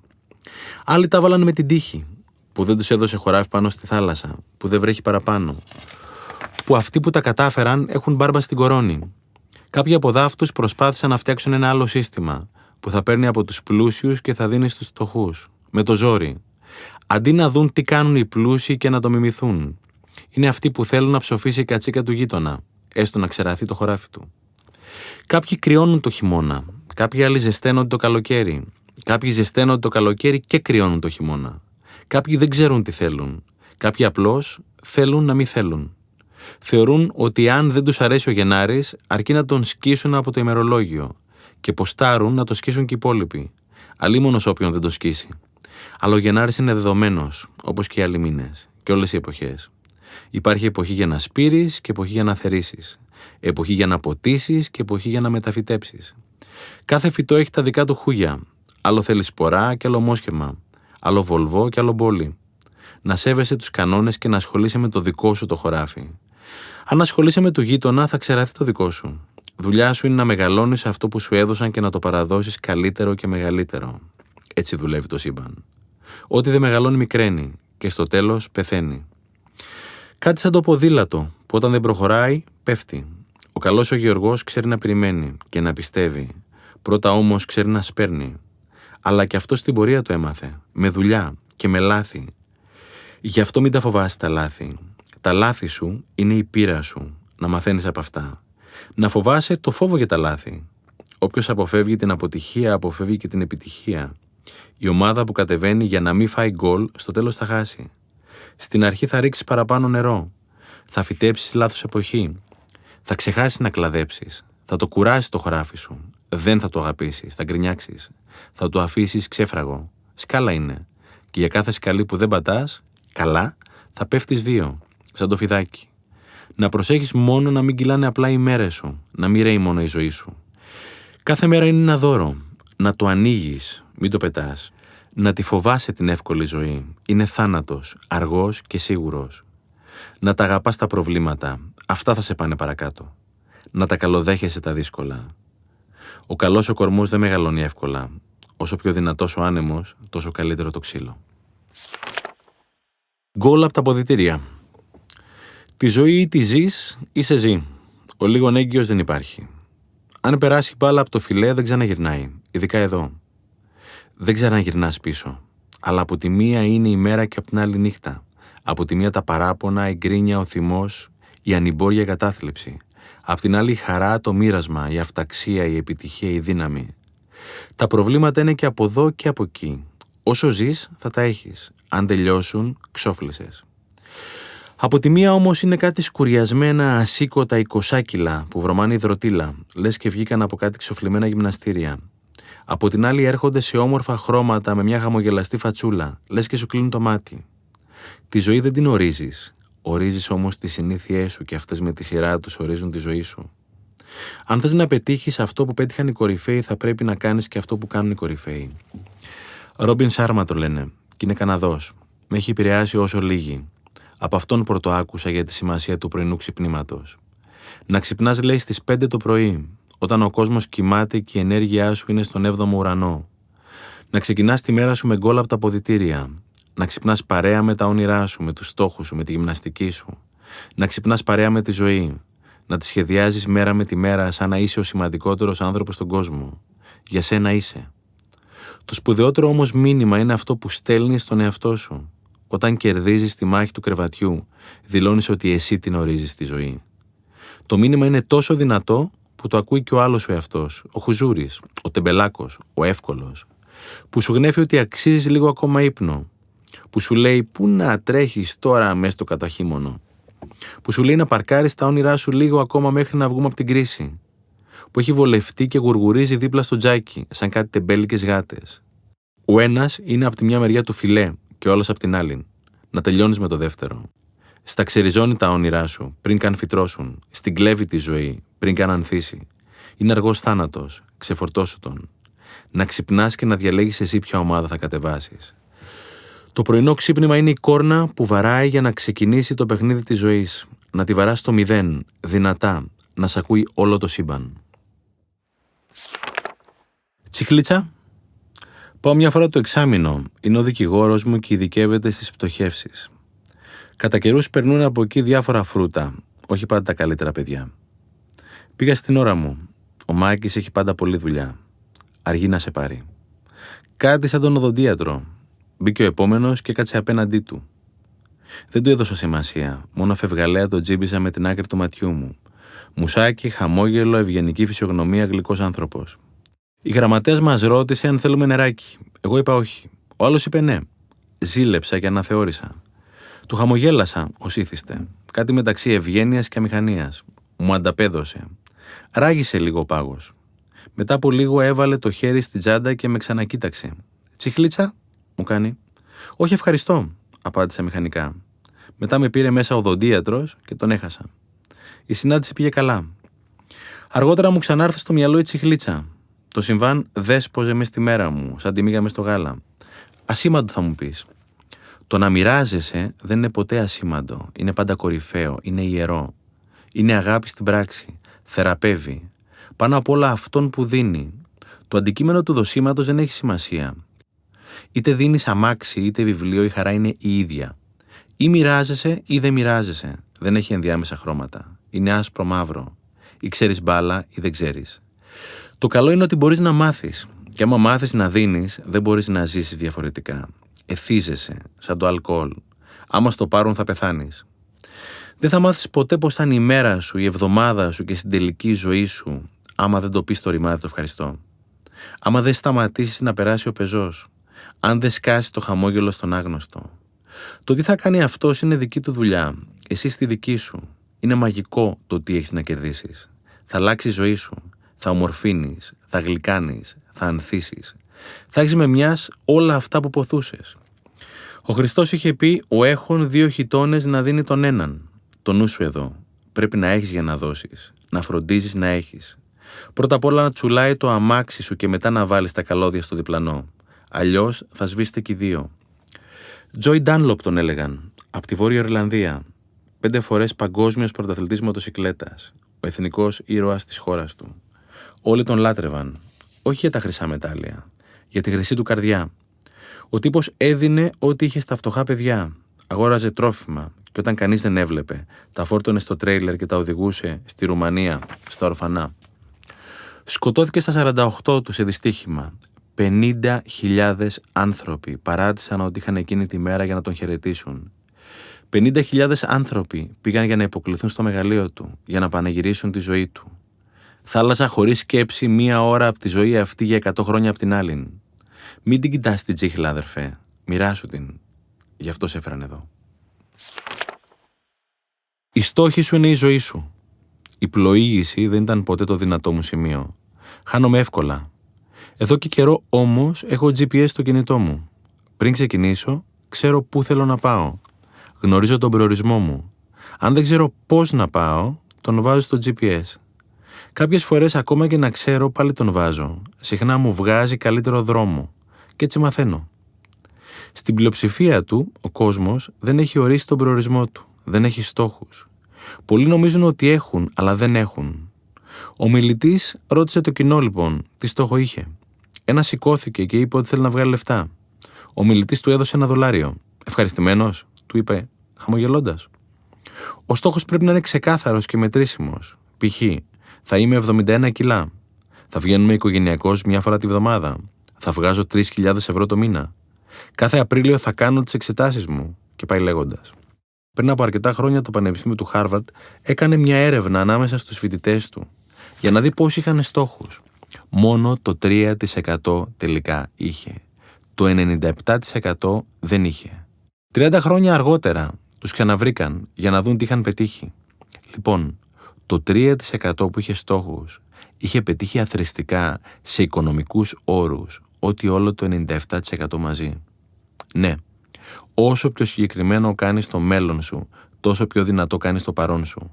Άλλοι τα βάλανε με την τύχη, που δεν τους έδωσε χωράφι πάνω στη θάλασσα, που δεν βρέχει παραπάνω, που αυτοί που τα κατάφεραν έχουν μπάρμπα στην κορώνη. Κάποιοι από δάφτους προσπάθησαν να φτιάξουν ένα άλλο σύστημα, που θα παίρνει από τους πλούσιους και θα δίνει στους φτωχούς, με το ζόρι. Αντί να δουν τι κάνουν οι πλούσιοι και να το μιμηθούν. Είναι αυτοί που θέλουν να ψοφήσει η κατσίκα του γείτονα, έστω να ξεραθεί το χωράφι του. Κάποιοι κρυώνουν το χειμώνα, κάποιοι άλλοι ζεσταίνονται το καλοκαίρι, κάποιοι ζεσταίνονται το καλοκαίρι και κρυώνουν το χειμώνα. Κάποιοι δεν ξέρουν τι θέλουν, κάποιοι απλώς θέλουν να μην θέλουν. Θεωρούν ότι αν δεν τους αρέσει ο Γενάρης, αρκεί να τον σκίσουν από το ημερολόγιο και ποστάρουν να το σκίσουν και οι υπόλοιποι. Αλίμονο όποιον δεν το σκίσει. Αλλά ο Γενάρης είναι δεδομένος, όπως και οι άλλοι μήνες και όλες οι εποχές. Υπάρχει εποχή για να σπείρεις και εποχή για να θερήσεις. Εποχή για να ποτίσεις και εποχή για να μεταφυτέψεις. Κάθε φυτό έχει τα δικά του χούγια. Άλλο θέλεις σπορά και άλλο μόσχεμα. Άλλο βολβό και άλλο μπόλι. Να σέβεσαι τους κανόνες και να ασχολείσαι με το δικό σου το χωράφι. Αν ασχολείσαι με του γείτονα, θα ξεραθεί το δικό σου. Δουλειά σου είναι να μεγαλώνεις αυτό που σου έδωσαν και να το παραδώσεις καλύτερο και μεγαλύτερο. Έτσι δουλεύει το σύμπαν. Ό,τι δεν μεγαλώνει μικραίνει και στο τέλος πεθαίνει. Κάτι σαν το ποδήλατο που όταν δεν προχωράει πέφτει. Ο καλός ο Γεωργός ξέρει να περιμένει και να πιστεύει. Πρώτα όμως ξέρει να σπέρνει. Αλλά και αυτό στην πορεία το έμαθε. Με δουλειά και με λάθη. Γι' αυτό μην τα φοβάσαι τα λάθη. Τα λάθη σου είναι η πείρα σου. Να μαθαίνεις από αυτά. Να φοβάσαι το φόβο για τα λάθη. Όποιος αποφεύγει την αποτυχία, αποφεύγει και την επιτυχία. Η ομάδα που κατεβαίνει για να μην φάει γκολ, στο τέλος θα χάσει. Στην αρχή θα ρίξεις παραπάνω νερό. Θα φυτέψεις λάθος εποχή. Θα ξεχάσεις να κλαδέψεις. Θα το κουράσει το χωράφι σου. Δεν θα το αγαπήσεις. Θα γκρινιάξεις. Θα το αφήσεις ξέφραγο. Σκάλα είναι. Και για κάθε σκαλή που δεν πατάς, καλά, θα πέφτεις δύο. Σαν το φιδάκι. Να προσέχεις μόνο να μην κυλάνε απλά οι μέρες σου. Να μην ρέει μόνο η ζωή σου. Κάθε μέρα είναι ένα δώρο. Να το ανοίγεις, μην το πετάς. Να τη φοβάσαι την εύκολη ζωή. Είναι θάνατος, αργός και σίγουρος. Να τα αγαπάς τα προβλήματα. Αυτά θα σε πάνε παρακάτω. Να τα καλοδέχεσαι τα δύσκολα. Ο καλός ο κορμός δεν μεγαλώνει εύκολα. Όσο πιο δυνατός ο άνεμος, τόσο καλύτερο το ξύλο. Γκολ από τα ποδητήρια. Τη ζωή ή τη ζεις ή σε ζει. Ο λίγο έγκυος δεν υπάρχει. Αν περάσει μπάλα από το φιλέ δεν ξαναγυρνάει, ειδικά εδώ. Δεν ξαναγυρνάς πίσω. Αλλά από τη μία είναι η μέρα και από την άλλη νύχτα. Από τη μία τα παράπονα, η γκρίνια, ο θυμός, η ανυμπόρια κατάθλιψη. Απ' την άλλη η χαρά, το μοίρασμα, η αυταξία, η επιτυχία, η δύναμη. Τα προβλήματα είναι και από εδώ και από εκεί. Όσο ζεις, θα τα έχεις. Αν τελειώσουν, ξόφλησες. Από τη μία όμως είναι κάτι σκουριασμένα ασήκωτα εικοσάκυλα που βρωμάνε υδροτήλα, λες και βγήκαν από κάτι ξοφλημένα γυμναστήρια. Από την άλλη έρχονται σε όμορφα χρώματα με μια χαμογελαστή φατσούλα, λες και σου κλείνουν το μάτι. Τη ζωή δεν την ορίζεις, ορίζεις όμως τις συνήθειές σου και αυτές με τη σειρά τους ορίζουν τη ζωή σου. Αν θες να πετύχεις αυτό που πέτυχαν οι κορυφαίοι θα πρέπει να κάνεις και αυτό που κάνουν οι κορυφαίοι. Ρόμπιν Σάρμα το λένε και είναι Καναδός. Με έχει επηρεάσει όσο λίγοι. Από αυτόν πρωτοάκουσα για τη σημασία του πρωινού ξυπνήματος. Να ξυπνάς, λέει, στις 5 το πρωί, όταν ο κόσμος κοιμάται και η ενέργειά σου είναι στον 7ο ουρανό. Να ξεκινάς τη μέρα σου με γκολ από τα ποδητήρια. Να ξυπνάς παρέα με τα όνειρά σου, με τους στόχους σου, με τη γυμναστική σου. Να ξυπνάς παρέα με τη ζωή. Να τη σχεδιάζεις μέρα με τη μέρα σαν να είσαι ο σημαντικότερος άνθρωπος στον κόσμο. Για σένα είσαι. Το σπουδαιότερο όμως μήνυμα είναι αυτό που στέλνεις στον εαυτό σου. Όταν κερδίζεις τη μάχη του κρεβατιού, δηλώνεις ότι εσύ την ορίζεις τη ζωή. Το μήνυμα είναι τόσο δυνατό που το ακούει και ο άλλος ο εαυτός, ο Χουζούρης, ο Τεμπελάκος, ο Εύκολος, που σου γνέφει ότι αξίζεις λίγο ακόμα ύπνο, που σου λέει πού να τρέχεις τώρα μέσα στο καταχύμωνο, που σου λέει να παρκάρεις τα όνειρά σου λίγο ακόμα μέχρι να βγούμε από την κρίση, που έχει βολευτεί και γουργουρίζει δίπλα στο τζάκι, σαν κάτι τεμπέλικες γάτες. Ο ένας είναι από τη μια μεριά του φιλέ και όλο από την άλλη. Να τελειώνεις με το δεύτερο. Στα ξεριζώνει τα όνειρά σου πριν καν φυτρώσουν. Στην κλέβει τη ζωή πριν καν ανθίσει. Είναι αργός θάνατος. Ξεφορτώσου τον. Να ξυπνάς και να διαλέγεις εσύ ποια ομάδα θα κατεβάσεις. Το πρωινό ξύπνημα είναι η κόρνα που βαράει για να ξεκινήσει το παιχνίδι της ζωής. Να τη βαράς στο μηδέν, δυνατά, να σ' ακούει όλο το σύμπαν. Τσιχλίτσα. Πάω μια φορά το εξάμεινο. Είναι ο δικηγόρος μου και ειδικεύεται στις πτωχεύσεις. Κατά καιρούς περνούν από εκεί διάφορα φρούτα. Όχι πάντα τα καλύτερα παιδιά. Πήγα στην ώρα μου. Ο Μάκης έχει πάντα πολλή δουλειά. Αργεί να σε πάρει. Κάτι σαν τον οδοντίατρο. Μπήκε ο επόμενος και κάτσε απέναντί του. Δεν του έδωσα σημασία. Μόνο φευγαλέα το τζίμπησα με την άκρη του ματιού μου. Μουσάκι, χαμόγελο, ευγενική φυσιογνωμία, γλυκός άνθρωπος. Η γραμματέας μας ρώτησε αν θέλουμε νεράκι. Εγώ είπα όχι. Ο άλλος είπε ναι. Ζήλεψα και αναθεώρησα. Του χαμογέλασα, ως ήθιστε. Κάτι μεταξύ ευγένειας και αμηχανίας. Μου ανταπέδωσε. Ράγισε λίγο ο πάγος. Μετά από λίγο έβαλε το χέρι στην τσάντα και με ξανακοίταξε. Τσιχλίτσα, μου κάνει. Όχι, ευχαριστώ, απάντησα μηχανικά. Μετά με πήρε μέσα ο δοντίατρος και τον έχασα. Η συνάντηση πήγε καλά. Αργότερα μου ξανάρθε στο μυαλό η τσιχλίτσα. Το συμβάν δέσποζε μες στη μέρα μου, σαν τη μήγαμε στο γάλα. Ασήμαντο θα μου πεις. Το να μοιράζεσαι δεν είναι ποτέ ασήμαντο. Είναι πάντα κορυφαίο. Είναι ιερό. Είναι αγάπη στην πράξη. Θεραπεύει. Πάνω απ' όλα αυτόν που δίνει. Το αντικείμενο του δοσήματος δεν έχει σημασία. Είτε δίνεις αμάξι είτε βιβλίο η χαρά είναι η ίδια. Ή μοιράζεσαι ή δεν μοιράζεσαι. Δεν έχει ενδιάμεσα χρώματα. Είναι άσπρο μαύρο. Ή ξέρεις μπάλα ή δεν ξέρεις. Το καλό είναι ότι μπορείς να μάθεις. Και άμα μάθεις να δίνεις, δεν μπορείς να ζήσεις διαφορετικά. Εθίζεσαι, σαν το αλκοόλ. Άμα στο πάρουν θα πεθάνεις. Δεν θα μάθεις ποτέ πώς θα είναι η μέρα σου, η εβδομάδα σου και στην τελική ζωή σου, άμα δεν το πεις το ρημάδι το ευχαριστώ. Άμα δεν σταματήσεις να περάσει ο πεζός. Αν δεν σκάσει το χαμόγελο στον άγνωστο. Το τι θα κάνει αυτός είναι δική του δουλειά. Εσύ στη δική σου. Είναι μαγικό το τι έχεις να κερδίσεις. Θα αλλάξει η ζωή σου. Θα ομορφύνεις, θα γλυκάνεις, θα ανθίσεις. Θα έχεις με μιας όλα αυτά που ποθούσες. Ο Χριστός είχε πει: Ο έχων δύο χιτώνες να δίνει τον έναν. Το νου σου εδώ. Πρέπει να έχεις για να δώσεις. Να φροντίζεις να έχεις. Πρώτα απ' όλα να τσουλάει το αμάξι σου και μετά να βάλεις τα καλώδια στο διπλανό. Αλλιώς θα σβήσετε και οι δύο. Τζόι Ντάνλοπ τον έλεγαν. Από τη Βόρεια Ιρλανδία. Πέντε φορές παγκόσμιος πρωταθλητής μοτοσυκλέτας. Ο εθνικός ήρωας της χώρας του. Όλοι τον λάτρευαν. Όχι για τα χρυσά μετάλλια. Για τη χρυσή του καρδιά. Ο τύπος έδινε ό,τι είχε στα φτωχά παιδιά. Αγόραζε τρόφιμα και όταν κανείς δεν έβλεπε, τα φόρτωνε στο τρέιλερ και τα οδηγούσε στη Ρουμανία, στα ορφανά. Σκοτώθηκε στα 48 του σε δυστύχημα. 50.000 άνθρωποι παράτησαν ότι είχαν εκείνη τη μέρα για να τον χαιρετήσουν. 50.000 άνθρωποι πήγαν για να υποκληθούν στο μεγαλείο του, για να πανεγυρίσουν τη ζωή του. Θάλασσα χωρίς σκέψη μία ώρα από τη ζωή αυτή για 100 χρόνια από την άλλη. Μην την κοιτάς την τσίχλα, αδερφέ. Μοιράσου την. Γι' αυτό σε έφεραν εδώ. Η στόχη σου είναι η ζωή σου. Η πλοήγηση δεν ήταν ποτέ το δυνατό μου σημείο. Χάνομαι εύκολα. Εδώ και καιρό όμως έχω GPS στο κινητό μου. Πριν ξεκινήσω, ξέρω πού θέλω να πάω. Γνωρίζω τον προορισμό μου. Αν δεν ξέρω πώς να πάω, τον βάζω στο GPS. Κάποιες φορές ακόμα και να ξέρω, πάλι τον βάζω. Συχνά μου βγάζει καλύτερο δρόμο. Και έτσι μαθαίνω. Στην πλειοψηφία του, ο κόσμος δεν έχει ορίσει τον προορισμό του. Δεν έχει στόχους. Πολλοί νομίζουν ότι έχουν, αλλά δεν έχουν. Ο μιλητής ρώτησε το κοινό λοιπόν τι στόχο είχε. Ένας σηκώθηκε και είπε ότι θέλει να βγάλει λεφτά. Ο μιλητής του έδωσε ένα δολάριο. Ευχαριστημένος, του είπε, χαμογελώντας. Ο στόχος πρέπει να είναι ξεκάθαρος και μετρήσιμος. Π.χ. θα είμαι 71 κιλά. Θα βγαίνουμε οικογενειακώς μια φορά τη βδομάδα. Θα βγάζω 3.000 ευρώ το μήνα. Κάθε Απρίλιο θα κάνω τις εξετάσεις μου. Και πάει λέγοντας. Πριν από αρκετά χρόνια το Πανεπιστήμιο του Χάρβαρτ έκανε μια έρευνα ανάμεσα στους φοιτητές του για να δει πώς είχαν στόχους. Μόνο το 3% τελικά είχε. Το 97% δεν είχε. 30 χρόνια αργότερα τους ξαναβρήκαν για να δουν τι είχαν πετύχει. Λοιπόν, το 3% που είχε στόχους είχε πετύχει αθρηστικά σε οικονομικούς όρους ότι όλο το 97% μαζί. Ναι, όσο πιο συγκεκριμένο κάνεις το μέλλον σου, τόσο πιο δυνατό κάνεις το παρόν σου.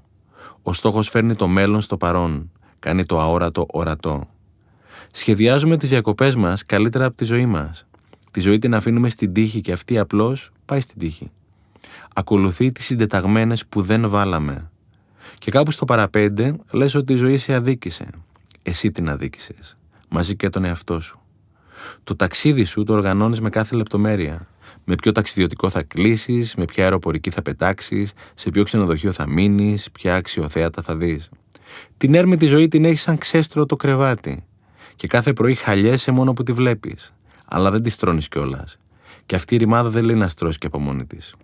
Ο στόχος φέρνει το μέλλον στο παρόν, κάνει το αόρατο ορατό. Σχεδιάζουμε τις διακοπές μας καλύτερα από τη ζωή μας. Τη ζωή την αφήνουμε στην τύχη και αυτή απλώς πάει στην τύχη. Ακολουθεί τις συντεταγμένες που δεν βάλαμε. Και κάπου στο παραπέντε λες ότι η ζωή σε αδίκησε. Εσύ την αδίκησες. Μαζί και τον εαυτό σου. Το ταξίδι σου το οργανώνεις με κάθε λεπτομέρεια. Με ποιο ταξιδιωτικό θα κλείσεις, με ποια αεροπορική θα πετάξεις, σε ποιο ξενοδοχείο θα μείνεις, ποια αξιοθέατα θα δεις. Την έρμη ζωή την έχεις σαν ξέστρο το κρεβάτι. Και κάθε πρωί χαλιέσαι μόνο που τη βλέπεις. Αλλά δεν τη τρώνει κιόλας. Και αυτή η ρημάδα δεν λέει να στρώσει και από μόνη της.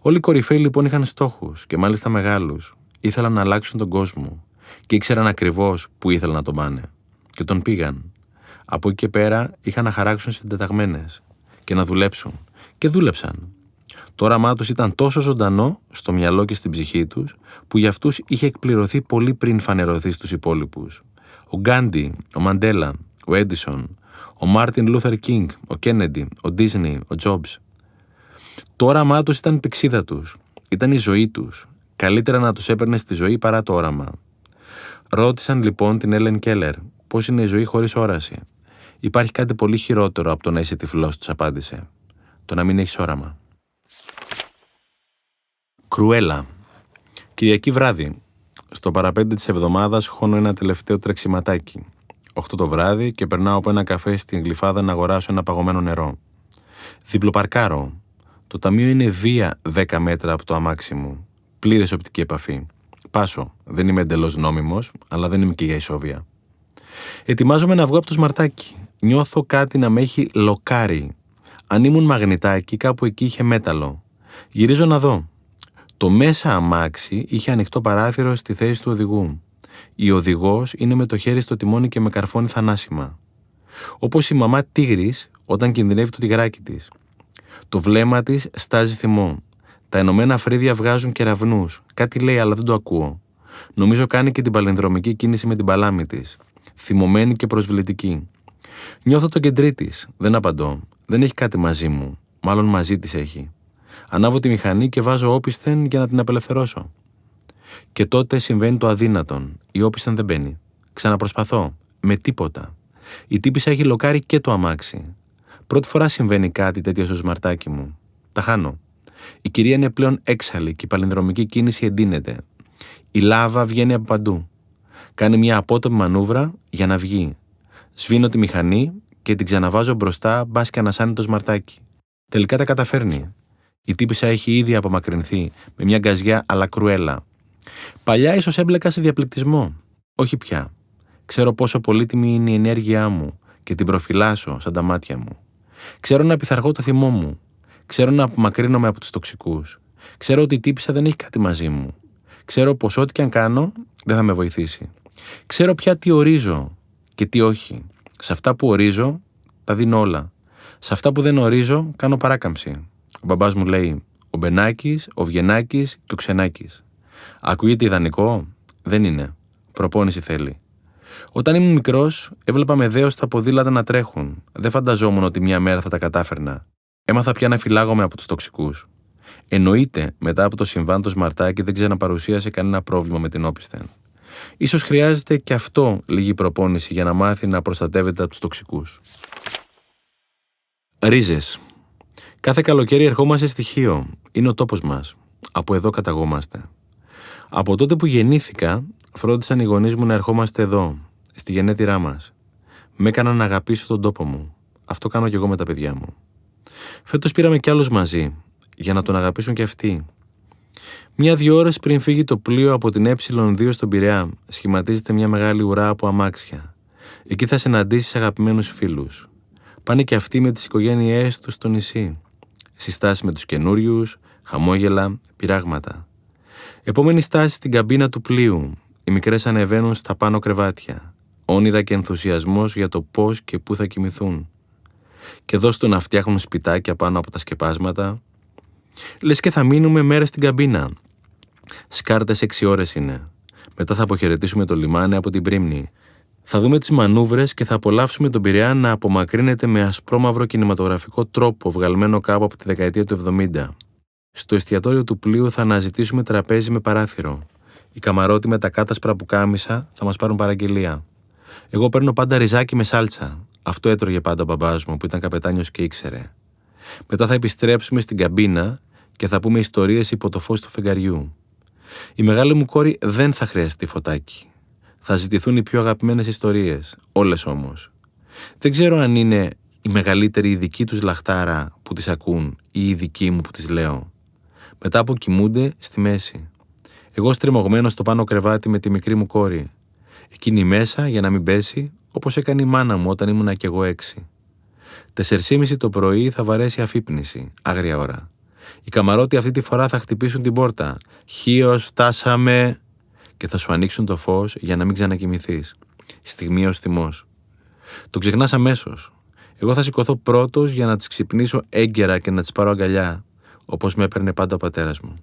Όλοι οι κορυφαίοι λοιπόν είχαν στόχους και μάλιστα μεγάλους. Ήθελαν να αλλάξουν τον κόσμο. Και ήξεραν ακριβώς που ήθελαν να τον πάνε. Και τον πήγαν. Από εκεί και πέρα είχαν να χαράξουν συντεταγμένες και να δουλέψουν. Και δούλεψαν. Το όραμά τους ήταν τόσο ζωντανό στο μυαλό και στην ψυχή τους, που για αυτούς είχε εκπληρωθεί πολύ πριν φανερωθεί στους υπόλοιπους. Ο Γκάντι, ο Μαντέλα, ο Έντισον, ο Μάρτιν Λούθερ Κινγκ, ο Κέννεντι, ο Ντίσνεϊ, ο Τζομπς. Το όραμά τους ήταν η πυξίδα τους. Ήταν η ζωή τους. Καλύτερα να τους έπαιρνε στη ζωή παρά το όραμα. Ρώτησαν λοιπόν την Έλεν Κέλλερ πώς είναι η ζωή χωρίς όραση. Υπάρχει κάτι πολύ χειρότερο από το να είσαι τυφλός, τους απάντησε. Το να μην έχεις όραμα. Κρουέλα. Κυριακή βράδυ. Στο παραπέντε της εβδομάδας χώνω ένα τελευταίο τρεξιματάκι. 8 το βράδυ και περνάω από ένα καφέ στην γλυφάδα να αγοράσω ένα παγωμένο νερό. Διπλοπαρκάρω. Το ταμείο είναι βία 10 μέτρα από το αμάξι μου. Πλήρες οπτική επαφή. Πάσω. Δεν είμαι εντελώς νόμιμος, αλλά δεν είμαι και για ισόβια. Ετοιμάζομαι να βγω από το σμαρτάκι. Νιώθω κάτι να με έχει λοκάρει. Αν ήμουν μαγνητάκι, κάπου εκεί είχε μέταλλο. Γυρίζω να δω. Το μέσα αμάξι είχε ανοιχτό παράθυρο στη θέση του οδηγού. Η οδηγός είναι με το χέρι στο τιμόνι και με καρφώνει θανάσιμα. Όπως η μαμά τίγρης όταν κινδυνεύει το τυγράκι της. Το βλέμμα της στάζει θυμό. Τα ενωμένα φρύδια βγάζουν κεραυνούς. Κάτι λέει, αλλά δεν το ακούω. Νομίζω κάνει και την παλινδρομική κίνηση με την παλάμη της. Θυμωμένη και προσβλητική. Νιώθω το κεντρί της. Δεν απαντώ. Δεν έχει κάτι μαζί μου. Μάλλον μαζί της έχει. Ανάβω τη μηχανή και βάζω όπισθεν για να την απελευθερώσω. Και τότε συμβαίνει το αδύνατον. Η όπισθεν δεν μπαίνει. Ξαναπροσπαθώ. Με τίποτα. Η τύπησα έχει λοκάρει και το αμάξι. Πρώτη φορά συμβαίνει κάτι τέτοιο στο σμαρτάκι μου. Τα χάνω. Η κυρία είναι πλέον έξαλλη και η παλινδρομική κίνηση εντείνεται. Η λάβα βγαίνει από παντού. Κάνει μια απότομη μανούβρα για να βγει. Σβήνω τη μηχανή και την ξαναβάζω μπροστά, μπας και ανασάνει το σμαρτάκι. Τελικά τα καταφέρνει. Η τύπησα έχει ήδη απομακρυνθεί με μια γκαζιά αλλά κρουέλα. Παλιά ίσως έμπλεκα σε διαπληκτισμό. Όχι πια. Ξέρω πόσο πολύτιμη είναι η ενέργειά μου και την προφυλάσσω σαν τα μάτια μου. Ξέρω να πειθαρχώ το θυμό μου. Ξέρω να απομακρύνομαι από τους τοξικούς. Ξέρω ότι η τύπησα δεν έχει κάτι μαζί μου. Ξέρω πως ό,τι και αν κάνω δεν θα με βοηθήσει. Ξέρω πια τι ορίζω και τι όχι. Σε αυτά που ορίζω τα δίνω όλα. Σε αυτά που δεν ορίζω κάνω παράκαμψη. Ο μπαμπάς μου λέει ο Μπενάκης, ο Βγενάκης και ο Ξενάκης. Ακούγεται ιδανικό; Δεν είναι. Προπόνηση θέλει. Όταν ήμουν μικρός, έβλεπα με δέος τα ποδήλατα να τρέχουν. Δεν φανταζόμουν ότι μια μέρα θα τα κατάφερνα. Έμαθα πια να φυλάγομαι από τους τοξικούς. Εννοείται, μετά από το συμβάν το Σμαρτάκι δεν ξαναπαρουσίασε κανένα πρόβλημα με την όπισθεν. Ίσως χρειάζεται και αυτό λίγη προπόνηση για να μάθει να προστατεύεται από τους τοξικούς. Ρίζες. Κάθε καλοκαίρι ερχόμαστε στοιχείο. Είναι ο τόπος μας. Από εδώ καταγόμαστε. Από τότε που γεννήθηκα, φρόντισαν οι γονείς μου να ερχόμαστε εδώ, στη γενέτειρά μας. Με έκαναν να αγαπήσω τον τόπο μου. Αυτό κάνω και εγώ με τα παιδιά μου. Φέτος πήραμε κι άλλους μαζί, για να τον αγαπήσουν και αυτοί. Μια-δυο ώρες πριν φύγει το πλοίο από την Ε2 στον Πειραιά, σχηματίζεται μια μεγάλη ουρά από αμάξια. Εκεί θα συναντήσεις αγαπημένους φίλους. Πάνε και αυτοί με τις οικογένειές τους στο νησί. Συστάσει με τους καινούριους, χαμόγελα, πειράγματα. Επόμενη στάση στην καμπίνα του πλοίου. Οι μικρές ανεβαίνουν στα πάνω κρεβάτια. Όνειρα και ενθουσιασμός για το πώς και πού θα κοιμηθούν. Και εδώ στο να φτιάχνουν σπιτάκια πάνω από τα σκεπάσματα. Λες και θα μείνουμε μέρες στην καμπίνα, Σκάρτες 6 ώρες είναι. Μετά θα αποχαιρετήσουμε το λιμάνι από την πρίμνη. Θα δούμε τις μανούβρες και θα απολαύσουμε τον Πειραιά να απομακρύνεται με ασπρόμαυρο κινηματογραφικό τρόπο βγαλμένο κάπου από τη δεκαετία του 70. Στο εστιατόριο του πλοίου θα αναζητήσουμε τραπέζι με παράθυρο. Οι καμαρότοι με τα κάτασπρα που κάμισα θα μας πάρουν παραγγελία. Εγώ παίρνω πάντα ριζάκι με σάλτσα. Αυτό έτρωγε πάντα ο μπαμπάς μου που ήταν καπετάνιος και ήξερε. Μετά θα επιστρέψουμε στην καμπίνα και θα πούμε ιστορίες υπό το φως του φεγγαριού. Η μεγάλη μου κόρη δεν θα χρειαστεί φωτάκι. Θα ζητηθούν οι πιο αγαπημένες ιστορίες, όλες όμως. Δεν ξέρω αν είναι η μεγαλύτερη η δική τους λαχτάρα που τις ακούν ή η δική μου που τις λέω. Μετά από κοιμούνται στη μέση. Εγώ στριμωγμένο στο πάνω κρεβάτι με τη μικρή μου κόρη. Εκείνη μέσα για να μην πέσει, όπως έκανε η μάνα μου όταν ήμουνα κι εγώ έξι. Τεσσερσήμιση το πρωί θα βαρέσει αφύπνιση, άγρια ώρα. Οι καμαρότοι αυτή τη φορά θα χτυπήσουν την πόρτα. Χίος, φτάσαμε. Και θα σου ανοίξουν το φως για να μην ξανακοιμηθείς. Στιγμή ως θυμός. Το ξεχνάς αμέσως. Εγώ θα σηκωθώ πρώτος για να τις ξυπνήσω έγκαιρα και να τις πάρω αγκαλιά, όπως με έπαιρνε πάντα ο πατέρας μου.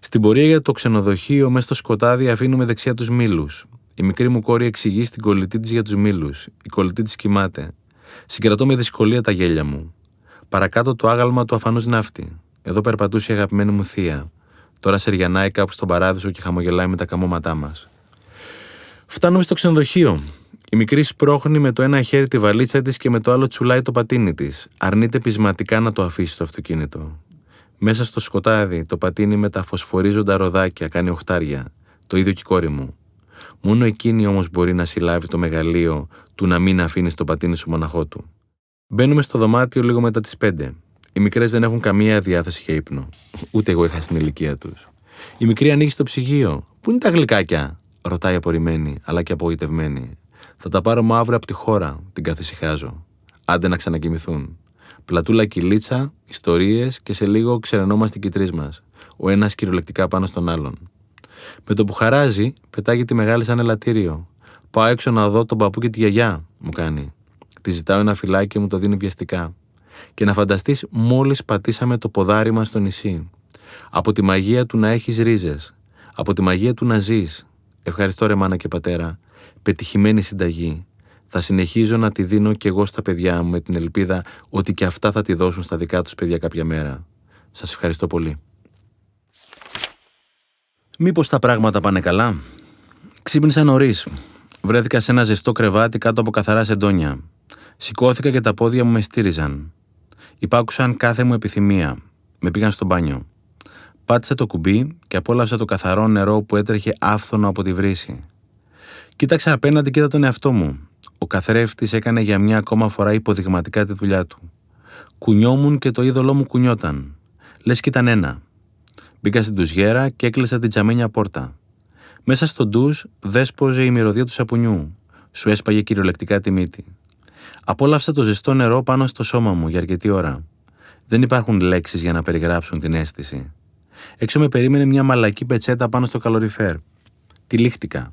Στην πορεία για το ξενοδοχείο, μέσα στο σκοτάδι, αφήνουμε δεξιά τους μήλους. Η μικρή μου κόρη εξηγεί στην κολλητή της για τους μήλους. Η κολλητή της κοιμάται. Συγκρατώ με δυσκολία τα γέλια μου. Παρακάτω το άγαλμα του αφανούς ναύτη. Εδώ περπατούσε η αγαπημένη μου θεία. Τώρα σεριανάει κάπου στον παράδεισο και χαμογελάει με τα καμώματά μας. Φτάνουμε στο ξενοδοχείο. Η μικρή σπρώχνει με το ένα χέρι τη βαλίτσα της και με το άλλο τσουλάει το πατίνι της. Αρνείται πεισματικά να το αφήσει στο αυτοκίνητο. Μέσα στο σκοτάδι το πατίνι με τα φωσφορίζοντα ροδάκια κάνει οχτάρια. Το ίδιο και η κόρη μου. Μόνο εκείνη όμως μπορεί να συλλάβει το μεγαλείο του να μην αφήνει το πατίνι σου μοναχό του. Μπαίνουμε στο δωμάτιο λίγο μετά τις 5. Οι μικρές δεν έχουν καμία διάθεση για ύπνο. Ούτε εγώ είχα στην ηλικία τους. Η μικρή ανοίγει στο ψυγείο. Πού είναι τα γλυκάκια, ρωτάει απορριμμένη, αλλά και απογοητευμένη. Θα τα πάρω αύριο από τη χώρα, την καθησυχάζω. Άντε να ξανακοιμηθούν. Πλατούλα κυλίτσα, ιστορίες και σε λίγο ξερενόμαστε οι τρει μας. Ο ένας κυριολεκτικά πάνω στον άλλον. Με το που χαράζει, πετάγεται μεγάλη σαν ελαττήριο. Πάω έξω να δω τον παππού και τη γιαγιά, μου κάνει. Τη ζητάω ένα φυλάκι και μου το δίνει βιαστικά. Και να φανταστείς, μόλις πατήσαμε το ποδάρι μας στο νησί. Από τη μαγεία του να έχεις ρίζες. Από τη μαγεία του να ζεις. Ευχαριστώ ρε μάνα και πατέρα. Πετυχημένη συνταγή. Θα συνεχίζω να τη δίνω κι εγώ στα παιδιά μου με την ελπίδα ότι και αυτά θα τη δώσουν στα δικά τους παιδιά κάποια μέρα. Σας ευχαριστώ πολύ. Μήπως τα πράγματα πάνε καλά; Ξύπνησα νωρίς. Βρέθηκα σε ένα ζεστό κρεβάτι κάτω από καθαρά σεντόνια. Σηκώθηκα και τα πόδια μου με στήριζαν. Υπάκουσαν κάθε μου επιθυμία. Με πήγαν στο μπάνιο. Πάτησα το κουμπί και απόλαυσα το καθαρό νερό που έτρεχε άφθονο από τη βρύση. Κοίταξα απέναντι και είδα τον εαυτό μου. Ο καθρέφτης έκανε για μια ακόμα φορά υποδειγματικά τη δουλειά του. Κουνιόμουν και το είδωλό μου κουνιόταν. Λες κι ήταν ένα. Μπήκα στην τουζιέρα και έκλεισα την τζαμένια πόρτα. Μέσα στο ντουζ δέσποζε η μυρωδία του σαπουνιού. Σου έσπαγε κυριολεκτικά τη μύτη. Απόλαυσα το ζεστό νερό πάνω στο σώμα μου για αρκετή ώρα. Δεν υπάρχουν λέξεις για να περιγράψουν την αίσθηση. Έξω με περίμενε μια μαλακή πετσέτα πάνω στο καλοριφέρ. Τυλίχτηκα.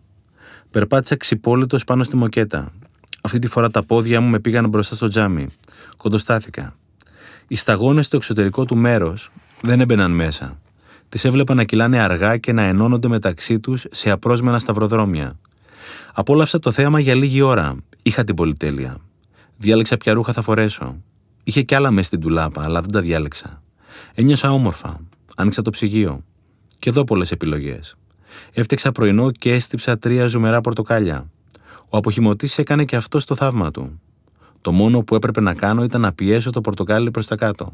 Περπάτησα ξυπόλυτος πάνω στη μοκέτα. Αυτή τη φορά τα πόδια μου με πήγαν μπροστά στο τζάμι. Κοντοστάθηκα. Οι σταγόνες στο εξωτερικό του μέρος δεν έμπαιναν μέσα. Τις έβλεπα να κυλάνε αργά και να ενώνονται μεταξύ τους σε απρόσμενα σταυροδρόμια. Απόλαυσα το θέαμα για λίγη ώρα. Είχα την πολυτέλεια. Διάλεξα ποια ρούχα θα φορέσω. Είχε κι άλλα μέσα στην τουλάπα, αλλά δεν τα διάλεξα. Ένιωσα όμορφα. Άνοιξα το ψυγείο. Και εδώ πολλές επιλογές. Έφτιαξα πρωινό και έστυψα τρία ζουμερά πορτοκάλια. Ο αποχημωτής έκανε και αυτό το θαύμα του. Το μόνο που έπρεπε να κάνω ήταν να πιέσω το πορτοκάλι προς τα κάτω.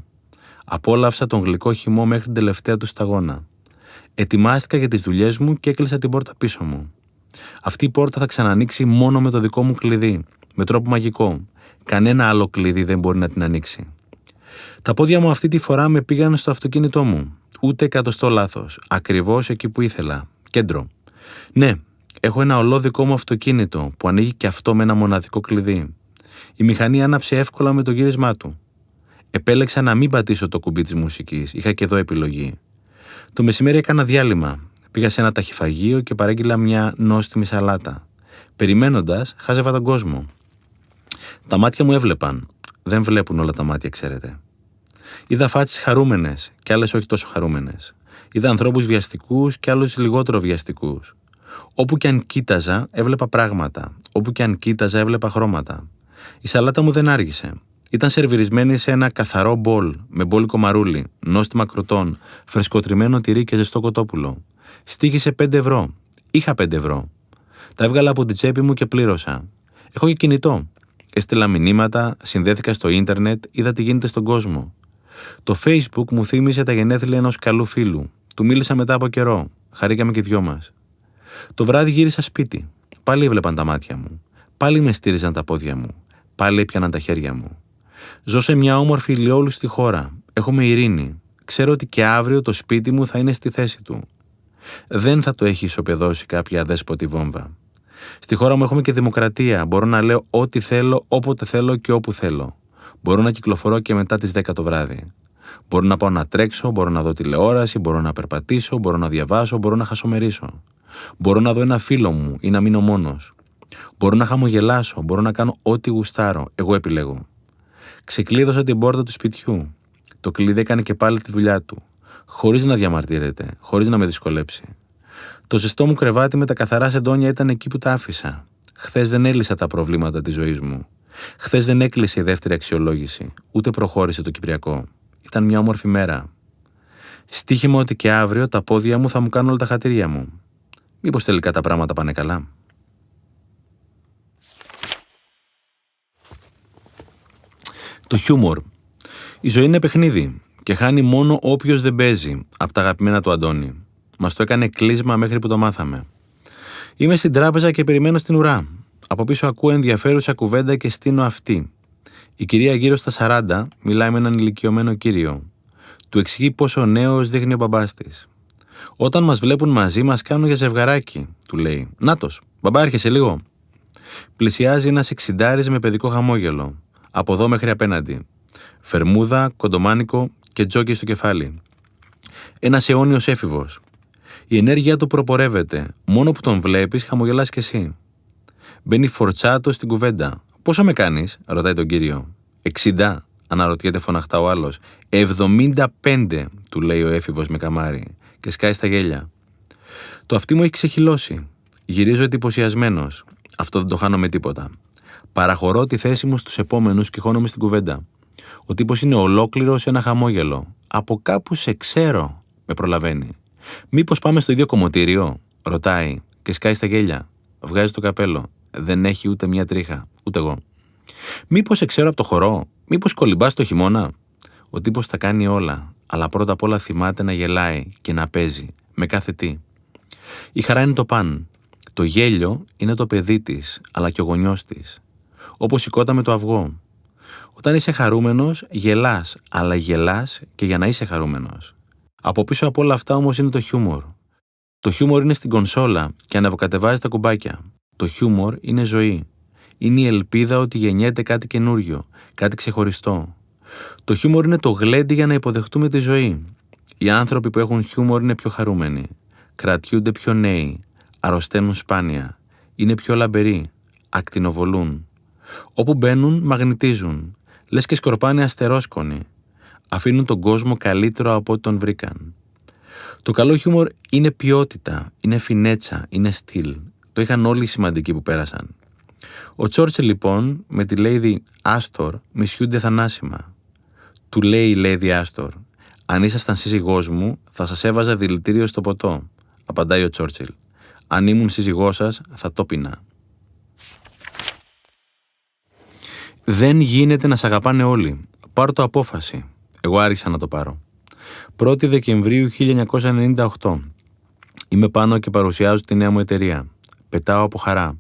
Απόλαυσα τον γλυκό χυμό μέχρι την τελευταία του σταγόνα. Ετοιμάστηκα για τις δουλειές μου και έκλεισα την πόρτα πίσω μου. Αυτή η πόρτα θα ξανανοίξει μόνο με το δικό μου κλειδί, με τρόπο μαγικό. Κανένα άλλο κλειδί δεν μπορεί να την ανοίξει. Τα πόδια μου αυτή τη φορά με πήγαν στο αυτοκίνητό μου. Ούτε εκατοστό λάθος. Ακριβώς εκεί που ήθελα. Κέντρο. Ναι, έχω ένα ολό δικό μου αυτοκίνητο που ανοίγει και αυτό με ένα μοναδικό κλειδί. Η μηχανή άναψε εύκολα με το γύρισμά του. Επέλεξα να μην πατήσω το κουμπί της μουσικής. Είχα και εδώ επιλογή. Το μεσημέρι έκανα διάλειμμα. Πήγα σε ένα ταχυφαγείο και παρήγγειλα μια νόστιμη σαλάτα. Περιμένοντας, χάζευα τον κόσμο. Τα μάτια μου έβλεπαν. Δεν βλέπουν όλα τα μάτια, ξέρετε. Είδα φάτσε χαρούμενες και άλλες όχι τόσο χαρούμενες. Είδα ανθρώπους βιαστικούς και άλλους λιγότερο βιαστικούς. Όπου και αν κοίταζα, έβλεπα πράγματα. Όπου και αν κοίταζα, έβλεπα χρώματα. Η σαλάτα μου δεν άργησε. Ήταν σερβιρισμένη σε ένα καθαρό μπολ με μπόλικο μαρούλι, νόστιμα κροτών, φρεσκοτριμμένο τυρί και ζεστό κοτόπουλο. Στήχησε 5 ευρώ. Είχα 5 ευρώ. Τα έβγαλα από την τσέπη μου και πλήρωσα. Έχω και κινητό. Έστειλα μηνύματα, συνδέθηκα στο ίντερνετ, είδα τι γίνεται στον κόσμο. Το Facebook μου θύμισε τα γενέθλια ενός καλού φίλου. Του μίλησα μετά από καιρό. Χαρήκαμε και οι δυο μας. Το βράδυ γύρισα σπίτι. Πάλι έβλεπαν τα μάτια μου. Πάλι με στήριζαν τα πόδια μου. Πάλι έπιαναν τα χέρια μου. Ζω σε μια όμορφη ηλιόλουστη χώρα. Έχουμε ειρήνη. Ξέρω ότι και αύριο το σπίτι μου θα είναι στη θέση του. Δεν θα το έχει ισοπεδώσει κάποια αδέσποτη βόμβα. Στη χώρα μου έχουμε και δημοκρατία. Μπορώ να λέω ό,τι θέλω, όποτε θέλω και όπου θέλω. Μπορώ να κυκλοφορώ και μετά τις 10 το βράδυ. Μπορώ να πάω να τρέξω, μπορώ να δω τηλεόραση, μπορώ να περπατήσω, μπορώ να διαβάσω, μπορώ να χασομερίσω. Μπορώ να δω ένα φίλο μου ή να μείνω μόνος. Μπορώ να χαμογελάσω, μπορώ να κάνω ό,τι γουστάρω. Εγώ επιλέγω. Ξεκλείδωσα την πόρτα του σπιτιού. Το κλειδί έκανε και πάλι τη δουλειά του. Χωρίς να διαμαρτύρεται, χωρίς να με δυσκολέψει. Το ζεστό μου κρεβάτι με τα καθαρά σεντόνια ήταν εκεί που τα άφησα. Χθες δεν έλυσα τα προβλήματα της ζωής μου. Χθες δεν έκλεισε η δεύτερη αξιολόγηση, ούτε προχώρησε το Κυπριακό. Ήταν μια όμορφη μέρα. Στίχημα ότι και αύριο τα πόδια μου θα μου κάνουν όλα τα χατήρια μου. Μήπως τελικά τα πράγματα πάνε καλά; Το χιούμορ. Η ζωή είναι παιχνίδι και χάνει μόνο όποιος δεν παίζει από τα αγαπημένα του Αντώνη. Μας το έκανε κλείσμα μέχρι που το μάθαμε. Είμαι στην τράπεζα και περιμένω στην ουρά. Από πίσω ακούω ενδιαφέρουσα κουβέντα και στείνω αυτή. Η κυρία γύρω στα 40 μιλάει με έναν ηλικιωμένο κύριο. Του εξηγεί πόσο νέος δείχνει ο μπαμπάς της. Όταν μας βλέπουν μαζί, μας κάνουν για ζευγαράκι, του λέει. Νάτος, μπαμπά, έρχεσαι λίγο. Πλησιάζει ένας εξιντάρι με παιδικό χαμόγελο. Από εδώ μέχρι απέναντι. Φερμούδα, κοντομάνικο και τζόκι στο κεφάλι. Ένας αιώνιος έφηβος. Η ενέργεια του προπορεύεται. Μόνο που τον βλέπεις, χαμογελάς κι εσύ. Μπαίνει φορτσάτο στην κουβέντα. Πόσο με κάνεις, ρωτάει τον κύριο. 60, αναρωτιέται φωναχτά ο άλλος. 75, του λέει ο έφηβος με καμάρι, και σκάει στα γέλια. Το αυτί μου έχει ξεχυλώσει. Γυρίζω εντυπωσιασμένος. Αυτό δεν το χάνω με τίποτα. Παραχωρώ τη θέση μου στους επόμενους και χώνομαι στην κουβέντα. Ο τύπος είναι ολόκληρο σε ένα χαμόγελο. Από κάπου σε ξέρω, με προλαβαίνει. Μήπως πάμε στο ίδιο κομμωτήριο, ρωτάει και σκάει στα γέλια. Βγάζει το καπέλο. Δεν έχει ούτε μια τρίχα, ούτε εγώ. Μήπως σε ξέρω από το χορό, Μήπως κολυμπάς το χειμώνα. Ο τύπος τα κάνει όλα, αλλά πρώτα απ' όλα θυμάται να γελάει και να παίζει, με κάθε τι. Η χαρά είναι το παν. Το γέλιο είναι το παιδί της, αλλά και ο γονιός της. Όπως η κότα με το αυγό. Όταν είσαι χαρούμενος, γελάς, αλλά γελάς και για να είσαι χαρούμενος. Από πίσω από όλα αυτά όμως είναι το χιούμορ. Το χιούμορ είναι στην κονσόλα και αναβοκατεβάζει τα κουμπάκια. Το χιούμορ είναι ζωή. Είναι η ελπίδα ότι γεννιέται κάτι καινούριο, κάτι ξεχωριστό. Το χιούμορ είναι το γλέντι για να υποδεχτούμε τη ζωή. Οι άνθρωποι που έχουν χιούμορ είναι πιο χαρούμενοι. Κρατιούνται πιο νέοι. Αρρωσταίνουν σπάνια. Είναι πιο λαμπεροί. Ακτινοβολούν. Όπου μπαίνουν, μαγνητίζουν. Λες και σκορπάνε αστερόσκονοι. Αφήνουν τον κόσμο καλύτερο από ό,τι τον βρήκαν. Το καλό χιούμορ είναι ποιότητα, είναι φινέτσα, είναι στυλ. Το είχαν όλοι οι σημαντικοί που πέρασαν. Ο Τσόρτσελ λοιπόν με τη Lady Άστορ μισιούνται θανάσιμα. Του λέει η Lady Άστορ «Αν ήσασταν σύζυγός μου θα σας έβαζα δηλητήριο στο ποτό», απαντάει ο Τσόρτσελ. «Αν ήμουν σύζυγός σας θα το πεινά». Δεν γίνεται να σ' αγαπάνε όλοι. Πάρω το απόφαση. Εγώ άρχισα να το πάρω. 1η Δεκεμβρίου 1998. Είμαι πάνω και παρουσιάζω τη νέα μου εταιρεία. Πετάω από χαρά.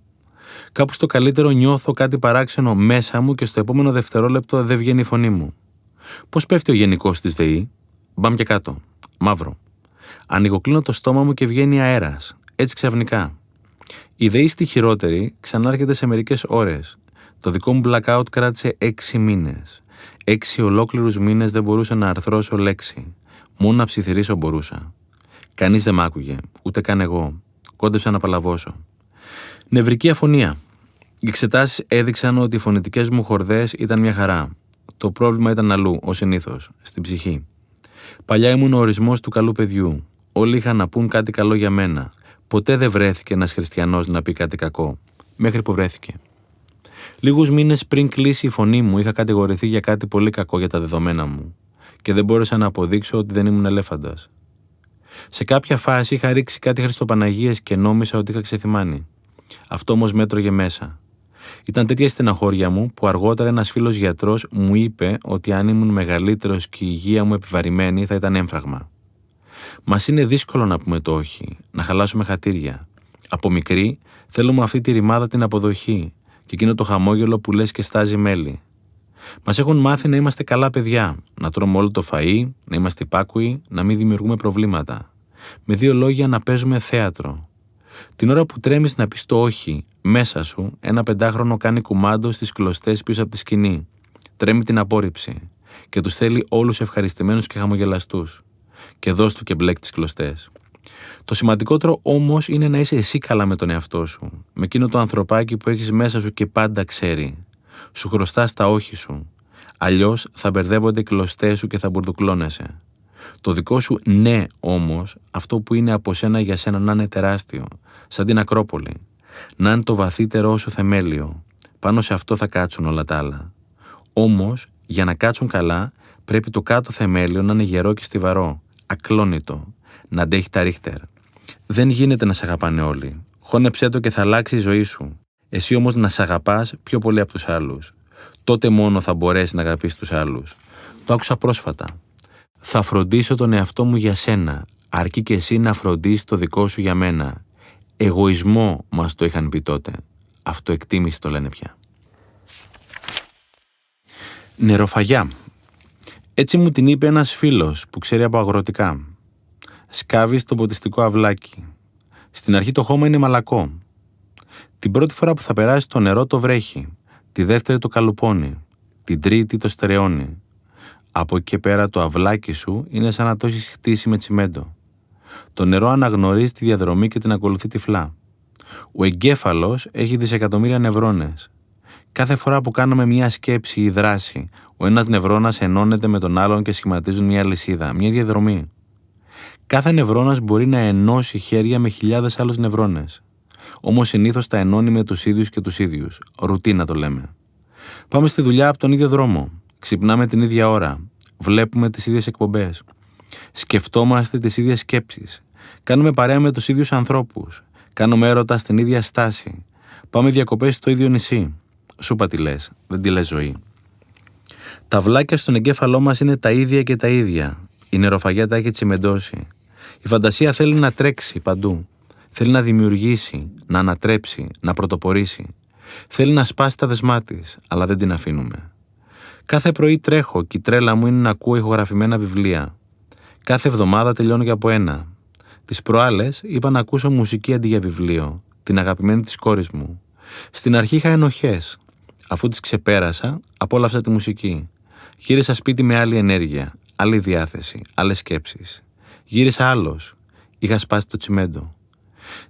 Κάπου στο καλύτερο νιώθω κάτι παράξενο μέσα μου και στο επόμενο δευτερόλεπτο δεν βγαίνει η φωνή μου. Πώς πέφτει ο γενικός της ΔΕΗ, μπαμ και κάτω. Μαύρο. Ανοιγοκλίνω το στόμα μου και βγαίνει αέρας. Έτσι ξαφνικά. Η ΔΕΗ στη χειρότερη ξανάρχεται σε μερικές ώρες. Το δικό μου blackout κράτησε έξι μήνες. Έξι ολόκληρους μήνες δεν μπορούσα να αρθρώσω λέξη. Μόνο να ψιθυρίσω μπορούσα. Κανείς δεν μ' άκουγε, ούτε καν εγώ. Κόντεψα να παλαβώσω. Νευρική αφωνία. Οι εξετάσεις έδειξαν ότι οι φωνητικές μου χορδές ήταν μια χαρά. Το πρόβλημα ήταν αλλού, ως συνήθως, στην ψυχή. Παλιά ήμουν ο ορισμός του καλού παιδιού. Όλοι είχαν να πούν κάτι καλό για μένα. Ποτέ δεν βρέθηκε ένας χριστιανός να πει κάτι κακό. Μέχρι που βρέθηκε. Λίγους μήνες πριν κλείσει η φωνή μου, είχα κατηγορηθεί για κάτι πολύ κακό για τα δεδομένα μου. Και δεν μπόρεσα να αποδείξω ότι δεν ήμουν ελέφαντας. Σε κάποια φάση είχα ρίξει κάτι Χριστοπαναγίες και νόμισα ότι είχα ξεθυμάνει. Αυτό όμως μέτρωγε μέσα. Ήταν τέτοια στεναχώρια μου που αργότερα ένας φίλος γιατρός μου είπε ότι αν ήμουν μεγαλύτερος και η υγεία μου επιβαρημένη θα ήταν έμφραγμα. Μας είναι δύσκολο να πούμε το όχι, να χαλάσουμε χατήρια. Από μικρή θέλουμε αυτή τη ρημάδα την αποδοχή και εκείνο το χαμόγελο που λες και στάζει μέλι. Μας έχουν μάθει να είμαστε καλά παιδιά, να τρώμε όλο το φαΐ, να είμαστε υπάκουοι, να μην δημιουργούμε προβλήματα. Με δύο λόγια να παίζουμε θέατρο. Την ώρα που τρέμεις να πεις το όχι μέσα σου, ένα πεντάχρονο κάνει κουμάντο στις κλωστές πίσω από τη σκηνή. Τρέμει την απόρριψη και τους θέλει όλους ευχαριστημένους και χαμογελαστούς. Και δώσ' του και μπλέκ τις κλωστές. Το σημαντικότερο όμως είναι να είσαι εσύ καλά με τον εαυτό σου, με εκείνο το ανθρωπάκι που έχεις μέσα σου και πάντα ξέρει. Σου χρωστάς τα όχι σου. Αλλιώς θα μπερδεύονται οι κλωστές σου και θα μπουρδουκλώνεσαι. Το δικό σου ναι όμως, αυτό που είναι από σένα για σένα να είναι τεράστιο, σαν την Ακρόπολη. Να είναι το βαθύτερό σου θεμέλιο. Πάνω σε αυτό θα κάτσουν όλα τα άλλα. Όμως, για να κάτσουν καλά, πρέπει το κάτω θεμέλιο να είναι γερό και στιβαρό, ακλόνητο, να αντέχει τα ρίχτερ. Δεν γίνεται να σε αγαπάνε όλοι. Χώνεψέ το και θα αλλάξει η ζωή σου. Εσύ όμως να σε αγαπάς πιο πολύ από τους άλλους. Τότε μόνο θα μπορέσεις να αγαπήσεις τους άλλους. Το άκουσα πρόσφατα. Θα φροντίσω τον εαυτό μου για σένα, αρκεί και εσύ να φροντίσεις το δικό σου για μένα. Εγωισμό μας το είχαν πει τότε. Αυτοεκτίμηση το λένε πια. Νεροφαγιά. Έτσι μου την είπε ένας φίλος που ξέρει από αγροτικά. Σκάβει στο ποτιστικό αυλάκι. Στην αρχή το χώμα είναι μαλακό. Την πρώτη φορά που θα περάσει το νερό το βρέχει. Τη δεύτερη το καλουπώνει. Την τρίτη το στερεώνει. Από εκεί και πέρα το αυλάκι σου είναι σαν να το έχεις χτίσει με τσιμέντο. Το νερό αναγνωρίζει τη διαδρομή και την ακολουθεί τυφλά. Ο εγκέφαλος έχει δισεκατομμύρια νευρώνες. Κάθε φορά που κάνουμε μια σκέψη ή δράση, ο ένας νευρώνας ενώνεται με τον άλλον και σχηματίζουν μια λυσίδα, μια διαδρομή. Κάθε νευρώνας μπορεί να ενώσει χέρια με χιλιάδες άλλου νευρώνες. Όμως συνήθως τα ενώνει με τους ίδιους και τους ίδιους. Ρουτίνα το λέμε. Πάμε στη δουλειά από τον ίδιο δρόμο. Ξυπνάμε την ίδια ώρα. Βλέπουμε τις ίδιες εκπομπές. Σκεφτόμαστε τις ίδιες σκέψεις. Κάνουμε παρέα με τους ίδιους ανθρώπους. Κάνουμε έρωτα στην ίδια στάση. Πάμε διακοπές στο ίδιο νησί. Σου τι λες, δεν τη λες ζωή. Τα βλάκια στον εγκέφαλό μας είναι τα ίδια και τα ίδια. Η νεροφαγιά τα έχει τσιμεντώσει. Η φαντασία θέλει να τρέξει παντού. Θέλει να δημιουργήσει, να ανατρέψει, να πρωτοπορήσει. Θέλει να σπάσει τα δεσμά της, αλλά δεν την αφήνουμε. Κάθε πρωί τρέχω και η τρέλα μου είναι να ακούω ηχογραφημένα βιβλία. Κάθε εβδομάδα τελειώνω για από ένα. Τις προάλλες είπα να ακούσω μουσική αντί για βιβλίο, την αγαπημένη της κόρης μου. Στην αρχή είχα ενοχές. Αφού τις ξεπέρασα, απόλαυσα τη μουσική. Γύρισα σπίτι με άλλη ενέργεια, άλλη διάθεση, άλλες σκέψεις. Γύρισα άλλος. Είχα σπάσει το τσιμέντο.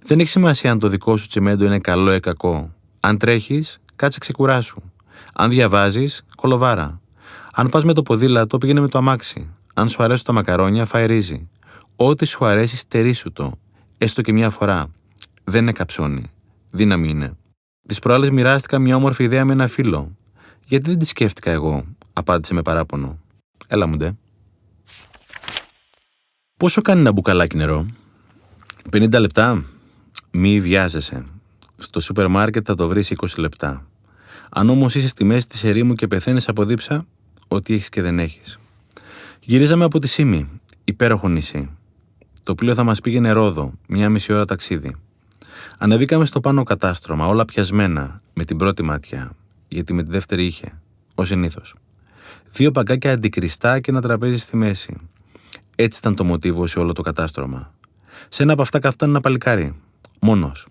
Δεν έχει σημασία αν το δικό σου τσιμέντο είναι καλό ή κακό. Αν τρέχεις, κάτσε ξεκουράσου. Αν διαβάζεις, κολοβάρα. Αν πας με το ποδήλατο, πήγαινε με το αμάξι. Αν σου αρέσουν τα μακαρόνια, φάει ρύζι. Ό,τι σου αρέσει, στερήσου το. Έστω και μια φορά. Δεν είναι καψόνι. Δύναμη είναι. Τις προάλλες μοιράστηκα μια όμορφη ιδέα με ένα φίλο. Γιατί δεν τη σκέφτηκα εγώ, απάντησε με παράπονο. Έλα μου ντε. Πόσο κάνει ένα μπουκαλάκι νερό, 50 λεπτά. Μη βιάζεσαι. Στο σούπερ μάρκετ θα το βρεις 20 λεπτά. Αν όμως είσαι στη μέση της ερήμου και πεθαίνεις από δίψα, ό,τι έχεις και δεν έχεις. Γυρίζαμε από τη Σίμη, υπέροχο νησί. Το πλοίο θα μας πήγαινε ρόδο, μία μισή ώρα ταξίδι. Ανεβήκαμε στο πάνω κατάστρωμα, όλα πιασμένα, με την πρώτη ματιά, γιατί με τη δεύτερη είχε, ω συνήθως. Δύο παγκάκια αντικριστά και ένα τραπέζι στη μέση. Έτσι ήταν το μοτίβο σε όλο το κατάστρωμα. Σε ένα από αυτά καθόταν ένα παλικάρι. Μόνος.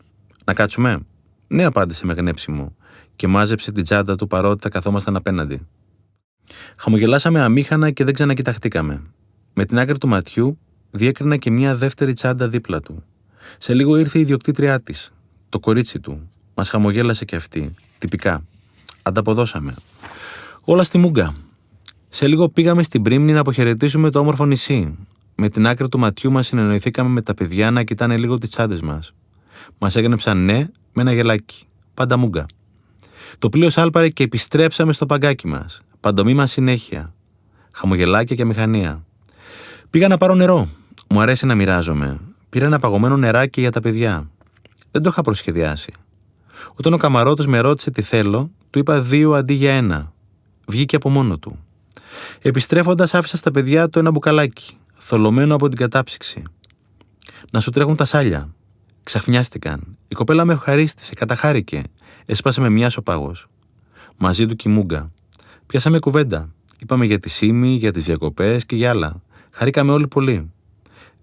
Να κάτσουμε. Ναι, απάντησε με γνέψιμο και μάζεψε την τσάντα του παρότι θα καθόμασταν απέναντι. Χαμογελάσαμε αμήχανα και δεν ξανακοιταχτήκαμε. Με την άκρη του ματιού διέκρινα και μια δεύτερη τσάντα δίπλα του. Σε λίγο ήρθε η ιδιοκτήτριά της, το κορίτσι του. Μας χαμογέλασε και αυτή, τυπικά. Ανταποδώσαμε. Όλα στη μούγκα. Σε λίγο πήγαμε στην Πρίμνη να αποχαιρετήσουμε το όμορφο νησί. Με την άκρη του ματιού μας συνεννοηθήκαμε με τα παιδιά να κοιτάνε λίγο τις τσάντες μας. Μας έγνεψαν ναι με ένα γελάκι. Πάντα μούγκα. Το πλοίο σάλπαρε και επιστρέψαμε στο παγκάκι μας. Παντομήμα συνέχεια. Χαμογελάκια και μηχανία. Πήγα να πάρω νερό. Μου αρέσει να μοιράζομαι. Πήρα ένα παγωμένο νεράκι για τα παιδιά. Δεν το είχα προσχεδιάσει. Όταν ο καμαρότο με ρώτησε τι θέλω, του είπα δύο αντί για ένα. Βγήκε από μόνο του. Επιστρέφοντας, άφησα στα παιδιά το ένα μπουκαλάκι. θολωμένο από την κατάψυξη. Να σου τρέχουν τα σάλια. Ξαφνιάστηκαν. Η κοπέλα με ευχαρίστησε, καταχάρηκε. Έσπασε με μια ο πάγο. Μαζί του κοιμούγκα. Πιάσαμε κουβέντα. Είπαμε για τη σήμη, για τις διακοπές και για άλλα. Χαρήκαμε όλοι πολύ.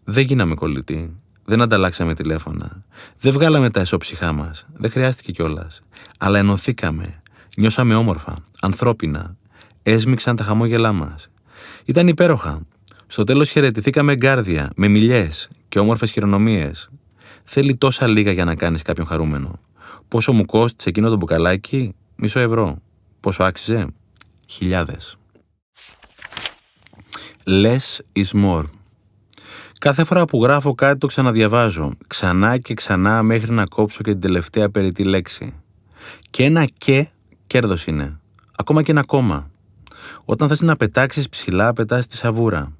Δεν γίναμε κολλητοί. Δεν ανταλλάξαμε τηλέφωνα. Δεν βγάλαμε τα εσώψυχά μας. Δεν χρειάστηκε κιόλας. Αλλά ενωθήκαμε. Νιώσαμε όμορφα, ανθρώπινα. Έσμιξαν τα χαμόγελά μας. Ήταν υπέροχα. Στο τέλος χαιρετηθήκαμε γκάρδια, με μιλιές και όμορφες χειρονομίες. Θέλει τόσα λίγα για να κάνεις κάποιον χαρούμενο. Πόσο μου κόστησε εκείνο το μπουκαλάκι, μισό ευρώ. Πόσο άξιζε, χιλιάδες. Less is more. Κάθε φορά που γράφω κάτι το ξαναδιαβάζω, ξανά και ξανά μέχρι να κόψω και την τελευταία περιττή λέξη. Και ένα και κέρδος είναι. Ακόμα και ένα κόμμα. Όταν θες να πετάξεις ψηλά, πετάς τη σαβούρα.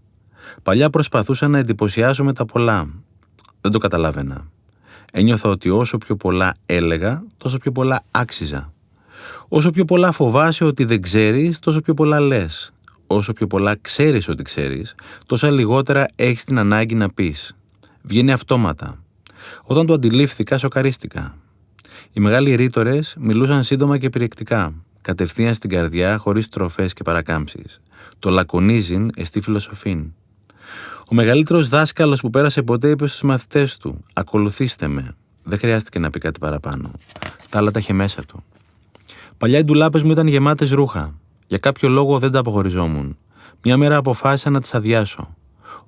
Παλιά προσπαθούσα να εντυπωσιάσω με τα πολλά. Δεν το καταλάβαινα. Ένιωθα ότι όσο πιο πολλά έλεγα, τόσο πιο πολλά άξιζα. Όσο πιο πολλά φοβάσαι ότι δεν ξέρεις, τόσο πιο πολλά λες. Όσο πιο πολλά ξέρεις ότι ξέρεις, τόσα λιγότερα έχεις την ανάγκη να πεις. Βγαίνει αυτόματα. Όταν το αντιλήφθηκα, σοκαρίστηκα. Οι μεγάλοι ρήτορες μιλούσαν σύντομα και περιεκτικά, κατευθείαν στην καρδιά, χωρίς τροφές και παρακάμψεις. Το λακωνίζειν εστί φιλοσοφήν. Ο μεγαλύτερος δάσκαλος που πέρασε ποτέ είπε στους μαθητές του: Ακολουθήστε με. Δεν χρειάστηκε να πει κάτι παραπάνω. Τα άλλα τα είχε μέσα του. Παλιά οι ντουλάπες μου ήταν γεμάτες ρούχα. Για κάποιο λόγο δεν τα αποχωριζόμουν. Μια μέρα αποφάσισα να τις αδειάσω.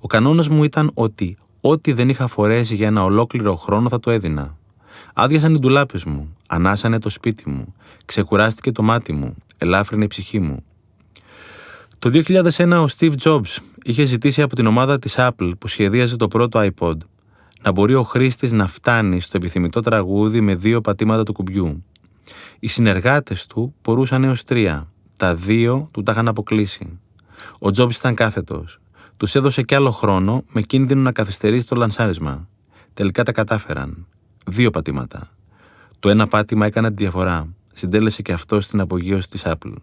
Ο κανόνας μου ήταν ότι ό,τι δεν είχα φορέσει για ένα ολόκληρο χρόνο θα το έδινα. Άδειασαν οι ντουλάπες μου, ανάσανε το σπίτι μου, ξεκουράστηκε το μάτι μου, ελάφρυνε η ψυχή μου. Το 2001 ο Steve Jobs είχε ζητήσει από την ομάδα της Apple που σχεδίαζε το πρώτο iPod να μπορεί ο χρήστης να φτάνει στο επιθυμητό τραγούδι με δύο πατήματα του κουμπιού. Οι συνεργάτες του μπορούσαν έως τρία. Τα δύο του τα είχαν αποκλείσει. Ο Jobs ήταν κάθετος. Τους έδωσε κι άλλο χρόνο με κίνδυνο να καθυστερήσει το λανσάρισμα. Τελικά τα κατάφεραν. Δύο πατήματα. Το ένα πάτημα έκανε τη διαφορά. Συντέλεσε και αυτό στην απογείωση της Apple.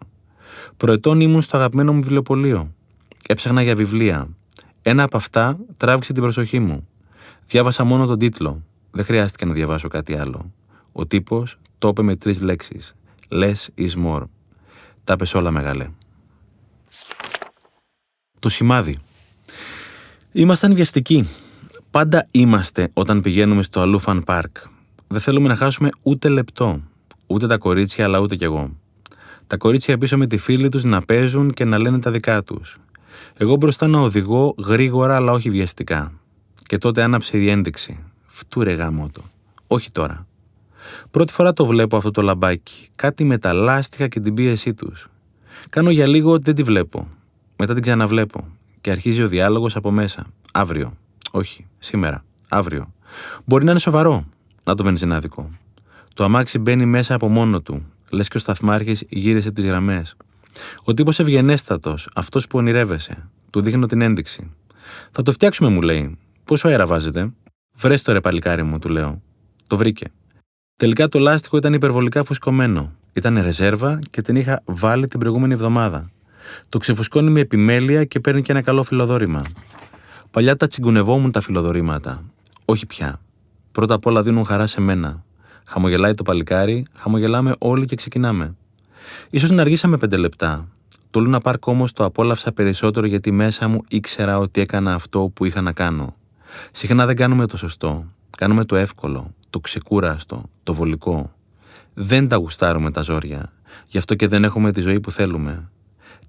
Προετών ήμουν στο αγαπημένο μου βιβλιοπωλείο. Έψαχνα για βιβλία. Ένα από αυτά τράβηξε την προσοχή μου. Διάβασα μόνο τον τίτλο. Δεν χρειάστηκε να διαβάσω κάτι άλλο. Ο τύπος το είπε με τρεις λέξεις. Less is more. Τα πες όλα μεγάλε. Το σημάδι. Ήμασταν βιαστικοί. Πάντα είμαστε όταν πηγαίνουμε στο Αλούφαν Πάρκ. Δεν θέλουμε να χάσουμε ούτε λεπτό. Ούτε τα κορίτσια, αλλά ούτε κι εγώ. Τα κορίτσια πίσω με τη φίλη τους να παίζουν και να λένε τα δικά τους. Εγώ μπροστά να οδηγώ γρήγορα, αλλά όχι βιαστικά. Και τότε άναψε η διένδειξη. Φτούρε γάμο το. Όχι τώρα. Πρώτη φορά το βλέπω αυτό το λαμπάκι. Κάτι με τα λάστιχα και την πίεσή τους. Κάνω για λίγο ότι δεν τη βλέπω. Μετά την ξαναβλέπω. Και αρχίζει ο διάλογος από μέσα. Αύριο. Όχι, σήμερα. Αύριο. Μπορεί να είναι σοβαρό. Να το βενζινάδικο. Το αμάξι μπαίνει μέσα από μόνο του. Λες και ο σταθμάρχης γύρισε τις γραμμές. Ο τύπος ευγενέστατο, αυτός που ονειρεύεσαι. Του δείχνω την ένδειξη. Θα το φτιάξουμε, μου λέει. Πόσο αέρα βάζετε; Βρες το ρε παλικάρι μου, του λέω. Το βρήκε. Τελικά το λάστιχο ήταν υπερβολικά φουσκωμένο. Ήταν ρεζέρβα και την είχα βάλει την προηγούμενη εβδομάδα. Το ξεφουσκώνει με επιμέλεια και παίρνει και ένα καλό φιλοδόρημα. Παλιά τα τσιγκουνευόμουν τα φιλοδορήματα. Όχι πια. Πρώτα απ' όλα δίνουν χαρά σε μένα. Χαμογελάει το παλικάρι, χαμογελάμε όλοι και ξεκινάμε. σω να αργήσαμε πέντε λεπτά. Το Λούνα Πάρκ όμως το απόλαυσα περισσότερο γιατί μέσα μου ήξερα ότι έκανα αυτό που είχα να κάνω. Συχνά δεν κάνουμε το σωστό. Κάνουμε το εύκολο, το ξεκούραστο, το βολικό. Δεν τα γουστάρουμε τα ζόρια. Γι' αυτό και δεν έχουμε τη ζωή που θέλουμε.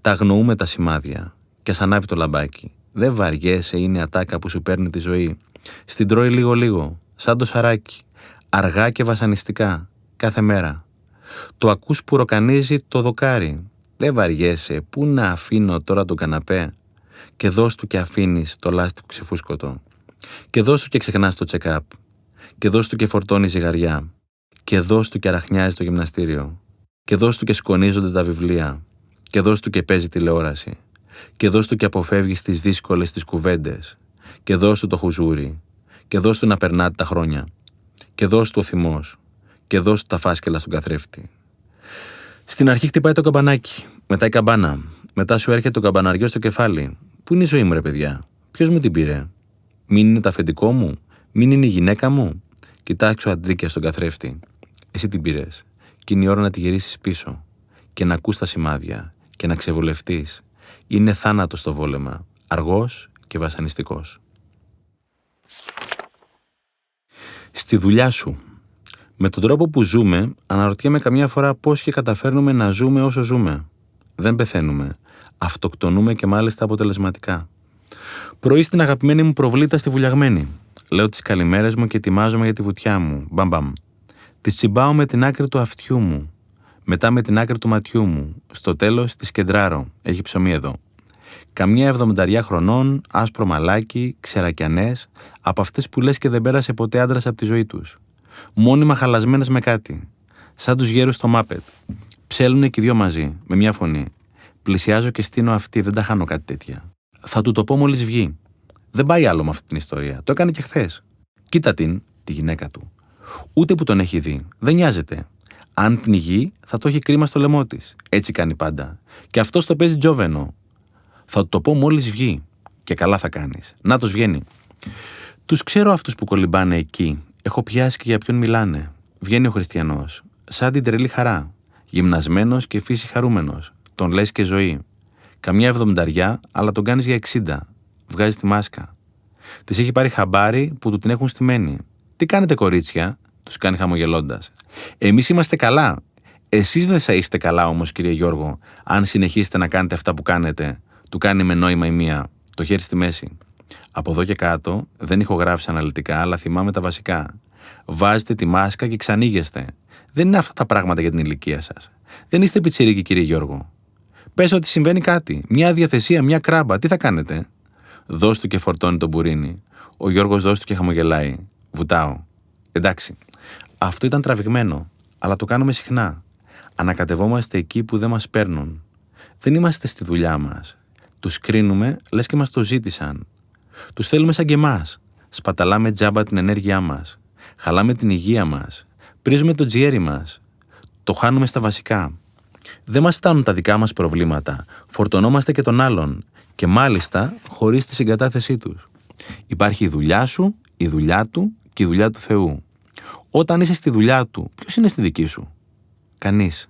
Τα αγνοούμε τα σημάδια. Και σαν ανάβει το λαμπάκι. Δεν βαριέσαι, είναι η ατάκα που σου παίρνει τη ζωή. Στην τρώει λίγο-λίγο, σαν το σαράκι. Αργά και βασανιστικά, κάθε μέρα. Το ακούς που ροκανίζει το δοκάρι. Δεν βαριέσαι, πού να αφήνω τώρα τον καναπέ; Και δώσ' του και αφήνεις το λάστιχο ξεφούσκωτο. Και δώσ' του και ξεχνάς το check-up. Και δώσ' του και φορτώνεις ζυγαριά. Και δώσ' του και αραχνιάζεις το γυμναστήριο. Και δώσ' του και σκονίζονται τα βιβλία. Και δώσ' του και παίζει τηλεόραση και δώσ' του και αποφεύγεις τις δύσκολες τις κουβέντες. Και δώσ' του το χουζούρι. Και δώσ' του να περνάτε τα χρόνια. Και δώσ' του ο θυμός. Και δώσ' του τα φάσκελα στον καθρέφτη. Στην αρχή χτυπάει το καμπανάκι. Μετά η καμπάνα. Μετά σου έρχεται το καμπαναριό στο κεφάλι. Πού είναι η ζωή μου, ρε παιδιά; Ποιος μου την πήρε; Μην είναι το αφεντικό μου; Μην είναι η γυναίκα μου; Κοιτάξω αντρίκια στον καθρέφτη. Εσύ την πήρες. Και είναι η ώρα να τη γυρίσεις πίσω. Και να ακούς τα σημάδια. Και να ξεβολευτεί. Είναι θάνατος το βόλεμα. Αργός και βασανιστικός. Στη δουλειά σου. Με τον τρόπο που ζούμε, αναρωτιέμαι καμιά φορά πώς και καταφέρνουμε να ζούμε όσο ζούμε. Δεν πεθαίνουμε. Αυτοκτονούμε και μάλιστα αποτελεσματικά. Πρωί στην αγαπημένη μου προβλήτα στη βουλιαγμένη. Λέω τις καλημέρες μου και ετοιμάζομαι για τη βουτιά μου. Μπαμπαμ. Τη τσιμπάω με την άκρη του αυτιού μου. Μετά με την άκρη του ματιού μου. Στο τέλος τη κεντράρω. Έχει ψωμί εδώ. Καμιά εβδομηνταριά χρονών, άσπρο μαλάκι, ξερακιανές, από αυτές που λες και δεν πέρασε ποτέ άντρας από τη ζωή τους. Μόνιμα χαλασμένες με κάτι. Σαν τους γέρους στο Μάπετ. Ψέλνουνε και οι δυο μαζί, με μια φωνή. Πλησιάζω και στείνω αυτή, δεν τα χάνω κάτι τέτοια. Θα του το πω μόλις βγει. Δεν πάει άλλο με αυτή την ιστορία. Το έκανε και χθες. Κοίτα την, τη γυναίκα του. Ούτε που τον έχει δει. Δεν νοιάζεται. Αν πνιγεί, θα το έχει κρίμα στο λαιμό της. Έτσι κάνει πάντα. Και αυτό το παίζει τζόβενο. Θα του το πω μόλις βγει. Και καλά θα κάνεις. Να το βγαίνει. Τους ξέρω αυτούς που κολυμπάνε εκεί. Έχω πιάσει και για ποιον μιλάνε. Βγαίνει ο Χριστιανός. Σαν την τρελή χαρά. Γυμνασμένος και φύση χαρούμενος. Τον λες και ζωή. Καμιά εβδομηνταριά, αλλά τον κάνεις για 60. Βγάζεις τη μάσκα. Της έχει πάρει χαμπάρι που του την έχουν στημένη. Τι κάνετε, κορίτσια, τους κάνει χαμογελώντας. Εμείς είμαστε καλά. Εσείς δεν θα είστε καλά όμως, κύριε Γιώργο, αν συνεχίσετε να κάνετε αυτά που κάνετε. Του κάνει με νόημα η μία, το χέρι στη μέση. Από εδώ και κάτω δεν ηχογράφησε αναλυτικά, αλλά θυμάμαι τα βασικά. Βάζετε τη μάσκα και ξανήγεστε. Δεν είναι αυτά τα πράγματα για την ηλικία σας. Δεν είστε πιτσιρίκι, κύριε Γιώργο. Πες ότι συμβαίνει κάτι. Μια διαθεσία, μια κράμπα. Τι θα κάνετε; Δώσ' του και φορτώνει τον μπουρίνι. Ο Γιώργος δώσ' του και χαμογελάει. Βουτάω. Εντάξει. Αυτό ήταν τραβηγμένο. Αλλά το κάνουμε συχνά. Ανακατευόμαστε εκεί που δεν μας παίρνουν. Δεν είμαστε στη δουλειά μας. Τους κρίνουμε, λες και μας το ζήτησαν. Τους θέλουμε σαν και εμάς. Σπαταλάμε τζάμπα την ενέργειά μας. Χαλάμε την υγεία μας. Πρίζουμε το τζιέρι μας. Το χάνουμε στα βασικά. Δεν μας φτάνουν τα δικά μας προβλήματα. Φορτωνόμαστε και των άλλων. Και μάλιστα χωρίς τη συγκατάθεσή τους. Υπάρχει η δουλειά σου, η δουλειά του και η δουλειά του Θεού. Όταν είσαι στη δουλειά του, ποιος είναι στη δική σου; Κανείς.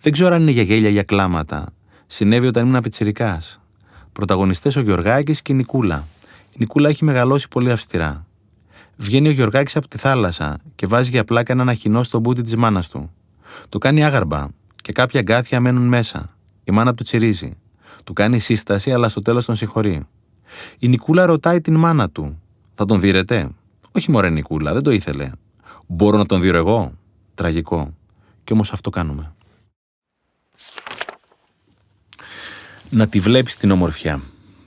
Δεν ξέρω αν είναι για γέλια ή για κλάματα. Συνέβη όταν ήμουν πιτσυρικά. Πρωταγωνιστές ο Γιωργάκη και η Νικούλα. Η Νικούλα έχει μεγαλώσει πολύ αυστηρά. Βγαίνει ο Γιωργάκη από τη θάλασσα και βάζει για πλάκα έναν αχινό στο μπούτι της μάνας του. Το κάνει άγαρμπα και κάποια γκάθια μένουν μέσα. Η μάνα του τσιρίζει. Του κάνει σύσταση, αλλά στο τέλος τον συγχωρεί. Η Νικούλα ρωτάει την μάνα του. Θα τον δίρετε; Όχι μωρέ Νικούλα, δεν το ήθελε. Μπορώ να τον δίρω εγώ; Τραγικό. Κι όμως αυτό κάνουμε. Να τη βλέπεις την ομορφιά.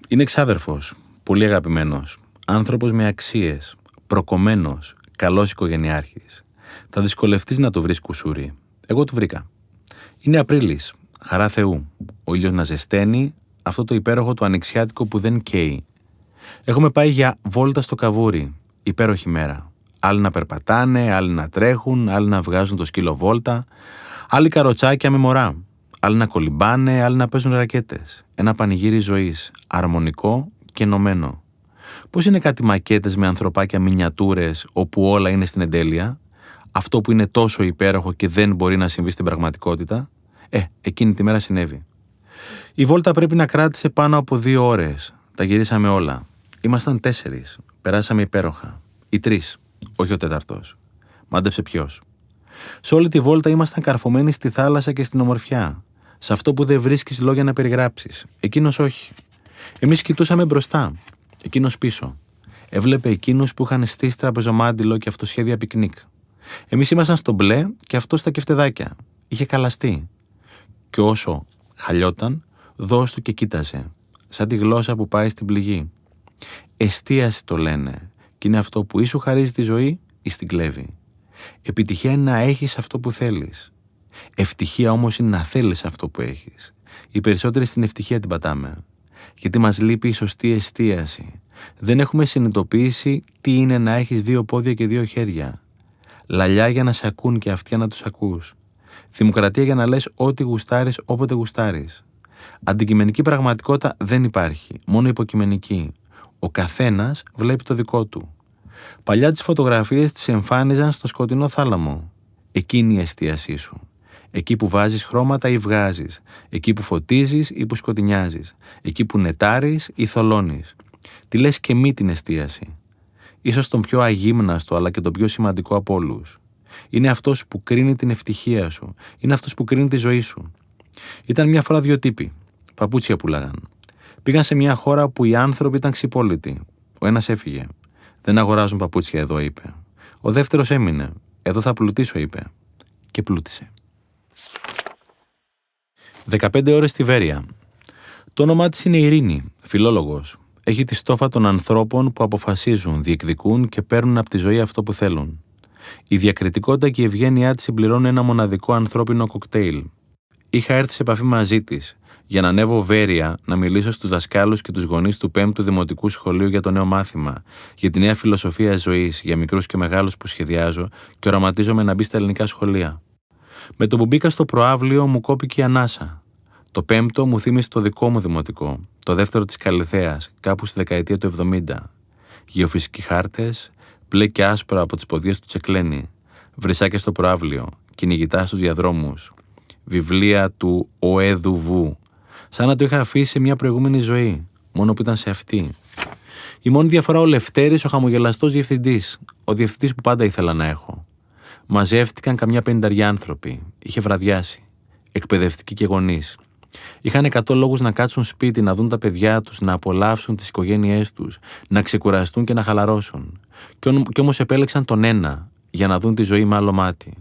Είναι εξάδερφο, πολύ αγαπημένος, άνθρωπος με αξίες, προκομμένος, καλός οικογενειάρχης. Θα δυσκολευτείς να το βρεις κουσούρι. Εγώ του βρήκα. Είναι Απρίλης, χαρά Θεού. Ο ήλιος να ζεσταίνει, αυτό το υπέροχο του ανοιξιάτικο που δεν καίει. Έχουμε πάει για βόλτα στο καβούρι. Υπέροχη μέρα. Άλλοι να περπατάνε, άλλοι να τρέχουν, άλλοι να βγάζουν το σκύλο βόλτα, άλλοι καροτσάκια με μωρά. Άλλοι να κολυμπάνε, άλλοι να παίζουν ρακέτες. Ένα πανηγύρι ζωής, αρμονικό και ενωμένο. Πώς είναι κάτι μακέτες με ανθρωπάκια μινιατούρες όπου όλα είναι στην εντέλεια, αυτό που είναι τόσο υπέροχο και δεν μπορεί να συμβεί στην πραγματικότητα, ε, εκείνη τη μέρα συνέβη. Η βόλτα πρέπει να κράτησε πάνω από δύο ώρες. Τα γυρίσαμε όλα. Ήμασταν τέσσερις. Περάσαμε υπέροχα. Οι τρεις, όχι ο τέταρτος. Μάντεψε ποιος. Σε όλη τη βόλτα ήμασταν καρφωμένοι στη θάλασσα και στην ομορφιά. Σε αυτό που δεν βρίσκεις λόγια να περιγράψεις. Εκείνος όχι. Εμείς κοιτούσαμε μπροστά. Εκείνος πίσω. Έβλεπε εκείνους που είχαν στήσει τραπεζομάντιλο και αυτοσχέδια πικνίκ. Εμείς ήμασταν στο μπλε και αυτοί στα κεφτεδάκια. Είχε χαλαστεί. Και όσο χαλιόταν, δώσ' του και κοίταζε. Σαν τη γλώσσα που πάει στην πληγή. Εστίαση το λένε. Και είναι αυτό που ή σου χαρίζει τη ζωή ή στην κλέβει. Επιτυχία είναι να έχεις αυτό που θέλεις. Ευτυχία όμως είναι να θέλεις αυτό που έχεις. Οι περισσότεροι στην ευτυχία την πατάμε. Γιατί μας λείπει η σωστή εστίαση. Δεν έχουμε συνειδητοποιήσει τι είναι να έχεις δύο πόδια και δύο χέρια. Λαλιά για να σε ακούν και αυτιά να τους ακούς. Δημοκρατία για να λες ό,τι γουστάρεις όποτε γουστάρεις. Αντικειμενική πραγματικότητα δεν υπάρχει, μόνο υποκειμενική. Ο καθένας βλέπει το δικό του. Παλιά τις φωτογραφίες τις εμφάνιζαν στο σκοτεινό θάλαμο. Εκείνη η εστίασή σου. Εκεί που βάζεις χρώματα ή βγάζεις. Εκεί που φωτίζεις ή που σκοτεινιάζεις. Εκεί που νετάρεις ή θολώνεις. Τι λες και μη την εστίαση. Ίσως τον πιο αγύμναστο αλλά και τον πιο σημαντικό από όλους. Είναι αυτός που κρίνει την ευτυχία σου. Είναι αυτός που κρίνει τη ζωή σου. Ήταν μια φορά δύο τύποι. Παπούτσια πουλάγαν. Πήγαν σε μια χώρα που οι άνθρωποι ήταν ξυπόλοιτοι. Ο ένας έφυγε. Δεν αγοράζουν παπούτσια εδώ, είπε. Ο δεύτερος έμεινε. Εδώ θα πλουτίσω, είπε. Και πλούτησε. 15 ώρες στη Βέρεια. Το όνομά της είναι Ειρήνη, φιλόλογος. Έχει τη στόφα των ανθρώπων που αποφασίζουν, διεκδικούν και παίρνουν από τη ζωή αυτό που θέλουν. Η διακριτικότητα και η ευγένειά της συμπληρώνουν ένα μοναδικό ανθρώπινο κοκτέιλ. Είχα έρθει σε επαφή μαζί της, για να ανέβω βέρεια να μιλήσω στους δασκάλους και τους γονείς του 5ου Δημοτικού Σχολείου για το νέο μάθημα, για τη νέα φιλοσοφία ζωής, για μικρούς και μεγάλους που σχεδιάζω και οραματίζομαι να μπει στα ελληνικά σχολεία. Με το που μπήκα στο προάβλιο μου κόπηκε η ανάσα. Το πέμπτο μου θύμισε το δικό μου δημοτικό, το δεύτερο της Καλυθέας, κάπου στη δεκαετία του 70. Γεωφυσικοί χάρτες, μπλε και άσπρα από τις ποδιέ του τσεκλένη, βρυσάκια στο προάβλιο, κυνηγητά στους διαδρόμους, βιβλία του Οέδου Βου, σαν να το είχα αφήσει σε μια προηγούμενη ζωή, μόνο που ήταν σε αυτή. Η μόνη διαφορά ο Λευτέρης, ο χαμογελαστός διευθυντής, ο διευθυντής που πάντα ήθελα να έχω. Μαζεύτηκαν καμιά πενταριά άνθρωποι. Είχε βραδιάσει. Εκπαιδευτικοί και γονείς. Είχαν εκατό λόγους να κάτσουν σπίτι, να δουν τα παιδιά τους, να απολαύσουν τις οικογένειές τους, να ξεκουραστούν και να χαλαρώσουν. Κι όμως επέλεξαν τον ένα, για να δουν τη ζωή με άλλο μάτι.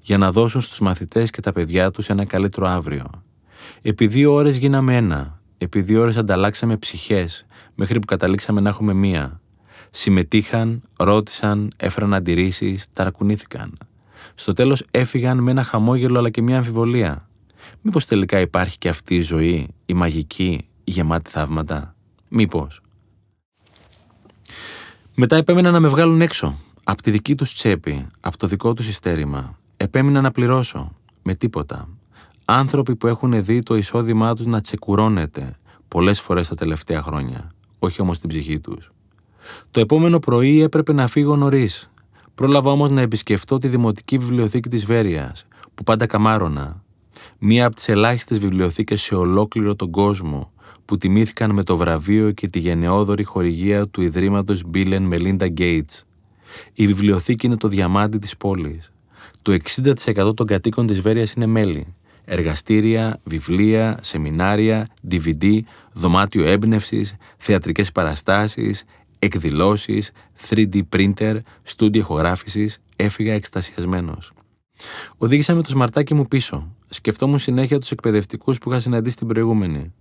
Για να δώσουν στους μαθητές και τα παιδιά τους ένα καλύτερο αύριο. Επί δύο ώρες γίναμε ένα. Επί δύο ώρες ανταλλάξαμε ψυχές, μέχρι που καταλήξαμε να έχουμε μία. Συμμετείχαν, ρώτησαν, έφεραν αντιρρήσεις, ταρακουνήθηκαν. Στο τέλος έφυγαν με ένα χαμόγελο αλλά και μια αμφιβολία. Μήπως τελικά υπάρχει και αυτή η ζωή, η μαγική, η γεμάτη θαύματα; Μήπως. Μετά επέμεναν να με βγάλουν έξω, από τη δική τους τσέπη, από το δικό τους ειστέρημα. Επέμεινα να πληρώσω, με τίποτα. Άνθρωποι που έχουν δει το εισόδημά τους να τσεκουρώνεται πολλές φορές τα τελευταία χρόνια, όχι όμως την ψυχή τους. Το επόμενο πρωί έπρεπε να φύγω νωρίς. Πρόλαβα όμως να επισκεφτώ τη Δημοτική Βιβλιοθήκη της Βέρεια, που πάντα καμάρωνα. Μία από τις ελάχιστες βιβλιοθήκες σε ολόκληρο τον κόσμο που τιμήθηκαν με το βραβείο και τη γενναιόδορη χορηγία του Ιδρύματος Bill and Melinda Gates. Η βιβλιοθήκη είναι το διαμάντι της πόλης. Το 60% των κατοίκων της Βέρειας είναι μέλη. Εργαστήρια, βιβλία, σεμινάρια, DVD, δωμάτιο έμπνευσης, θεατρικές παραστάσεις, εκδηλώσεις, 3D printer, στούντιο ηχογράφησης, έφυγα εκστασιασμένος. Οδήγησα με το σμαρτάκι μου πίσω. Σκεφτόμουν συνέχεια τους εκπαιδευτικούς που είχα συναντήσει την προηγούμενη.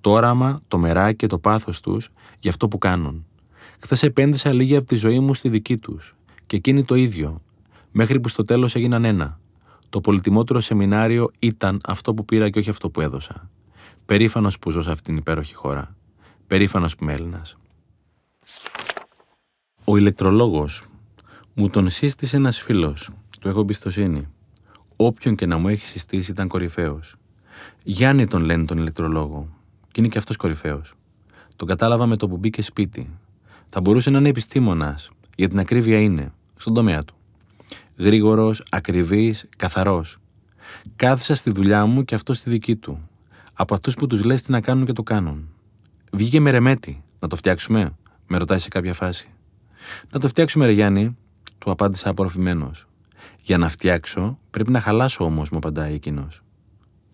Το όραμα, το μεράκι και το πάθος τους για αυτό που κάνουν. Χθες επένδυσα λίγη από τη ζωή μου στη δική τους. Και εκείνη το ίδιο. Μέχρι που στο τέλος έγιναν ένα. Το πολυτιμότερο σεμινάριο ήταν αυτό που πήρα και όχι αυτό που έδωσα. Περήφανος που ζω σε αυτήν την υπέροχη χώρα. Περήφανος που είμαι Έλληνας. Ο ηλεκτρολόγος μου τον σύστησε ένας φίλος. Του έχω εμπιστοσύνη. Όποιον και να μου έχει συστήσει ήταν κορυφαίος. Γιάννη τον λένε τον ηλεκτρολόγο. Και είναι και αυτός κορυφαίος. Τον κατάλαβα με το που μπήκε σπίτι. Θα μπορούσε να είναι επιστήμονας, για την ακρίβεια είναι, στον τομέα του. Γρήγορος, ακριβής, καθαρός. Κάθισα στη δουλειά μου και αυτό στη δική του. Από αυτούς που τους λες τι να κάνουν και το κάνουν. Βγήκε με ρεμέτη. Να το φτιάξουμε, με ρωτάει σε κάποια φάση. Να το φτιάξουμε, Ρε Γιάννη, του απάντησα απορροφημένος. Για να φτιάξω, πρέπει να χαλάσω όμως, μου απαντάει εκείνος.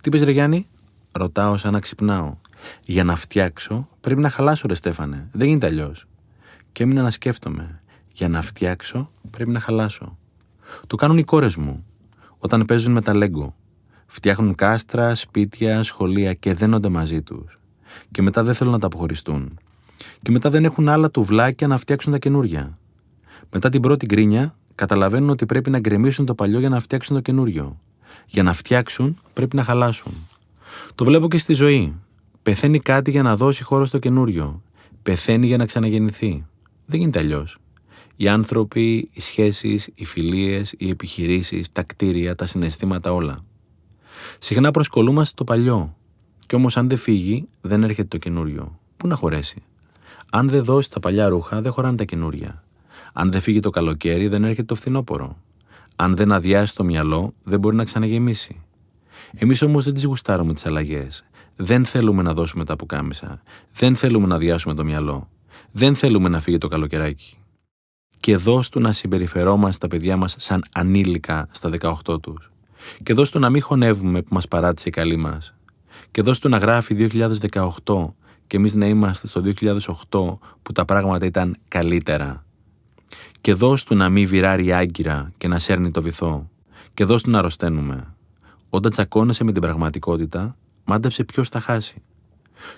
Τι πες, Ρε Γιάννη, ρωτάω σαν να ξυπνάω. Για να φτιάξω, πρέπει να χαλάσω, Ρε Στέφανε. Δεν γίνεται αλλιώς. Και έμεινα να σκέφτομαι. Για να φτιάξω, πρέπει να χαλάσω. Το κάνουν οι κόρες μου όταν παίζουν με τα λέγκο. Φτιάχνουν κάστρα, σπίτια, σχολεία και δένονται μαζί τους. Και μετά δεν θέλουν να τα αποχωριστούν. Και μετά δεν έχουν άλλα τουβλάκια να φτιάξουν τα καινούρια. Μετά την πρώτη γκρίνια, καταλαβαίνουν ότι πρέπει να γκρεμίσουν το παλιό για να φτιάξουν το καινούριο. Για να φτιάξουν, πρέπει να χαλάσουν. Το βλέπω και στη ζωή. Πεθαίνει κάτι για να δώσει χώρο στο καινούριο. Πεθαίνει για να ξαναγεννηθεί. Δεν γίνεται αλλιώς. Οι άνθρωποι, οι σχέσεις, οι φιλίες, οι επιχειρήσεις, τα κτίρια, τα συναισθήματα, όλα. Συχνά προσκολούμαστε το παλιό. Κι όμως, αν δεν φύγει, δεν έρχεται το καινούριο. Πού να χωρέσει; Αν δεν δώσει τα παλιά ρούχα, δεν χωράνε τα καινούρια. Αν δεν φύγει το καλοκαίρι, δεν έρχεται το φθινόπωρο. Αν δεν αδειάσει το μυαλό, δεν μπορεί να ξαναγεμίσει. Εμείς όμως δεν τις γουστάρουμε τις αλλαγές. Δεν θέλουμε να δώσουμε τα πουκάμισα. Δεν θέλουμε να αδειάσουμε το μυαλό. Δεν θέλουμε να φύγει το καλοκαιράκι. Και δώσ' του να συμπεριφερόμαστε τα παιδιά μας σαν ανήλικα στα 18 τους. Και δώσ' του να μην χωνεύουμε που μας παράτησε η καλή μας. Και δώσ' του να γράφει 2018 και εμείς να είμαστε στο 2008 που τα πράγματα ήταν καλύτερα. Και δώσ' του να μην βυράρει άγκυρα και να σέρνει το βυθό. Και δώσ' του να αρρωσταίνουμε. Όταν τσακώνεσαι με την πραγματικότητα, μάντεψε ποιος θα χάσει.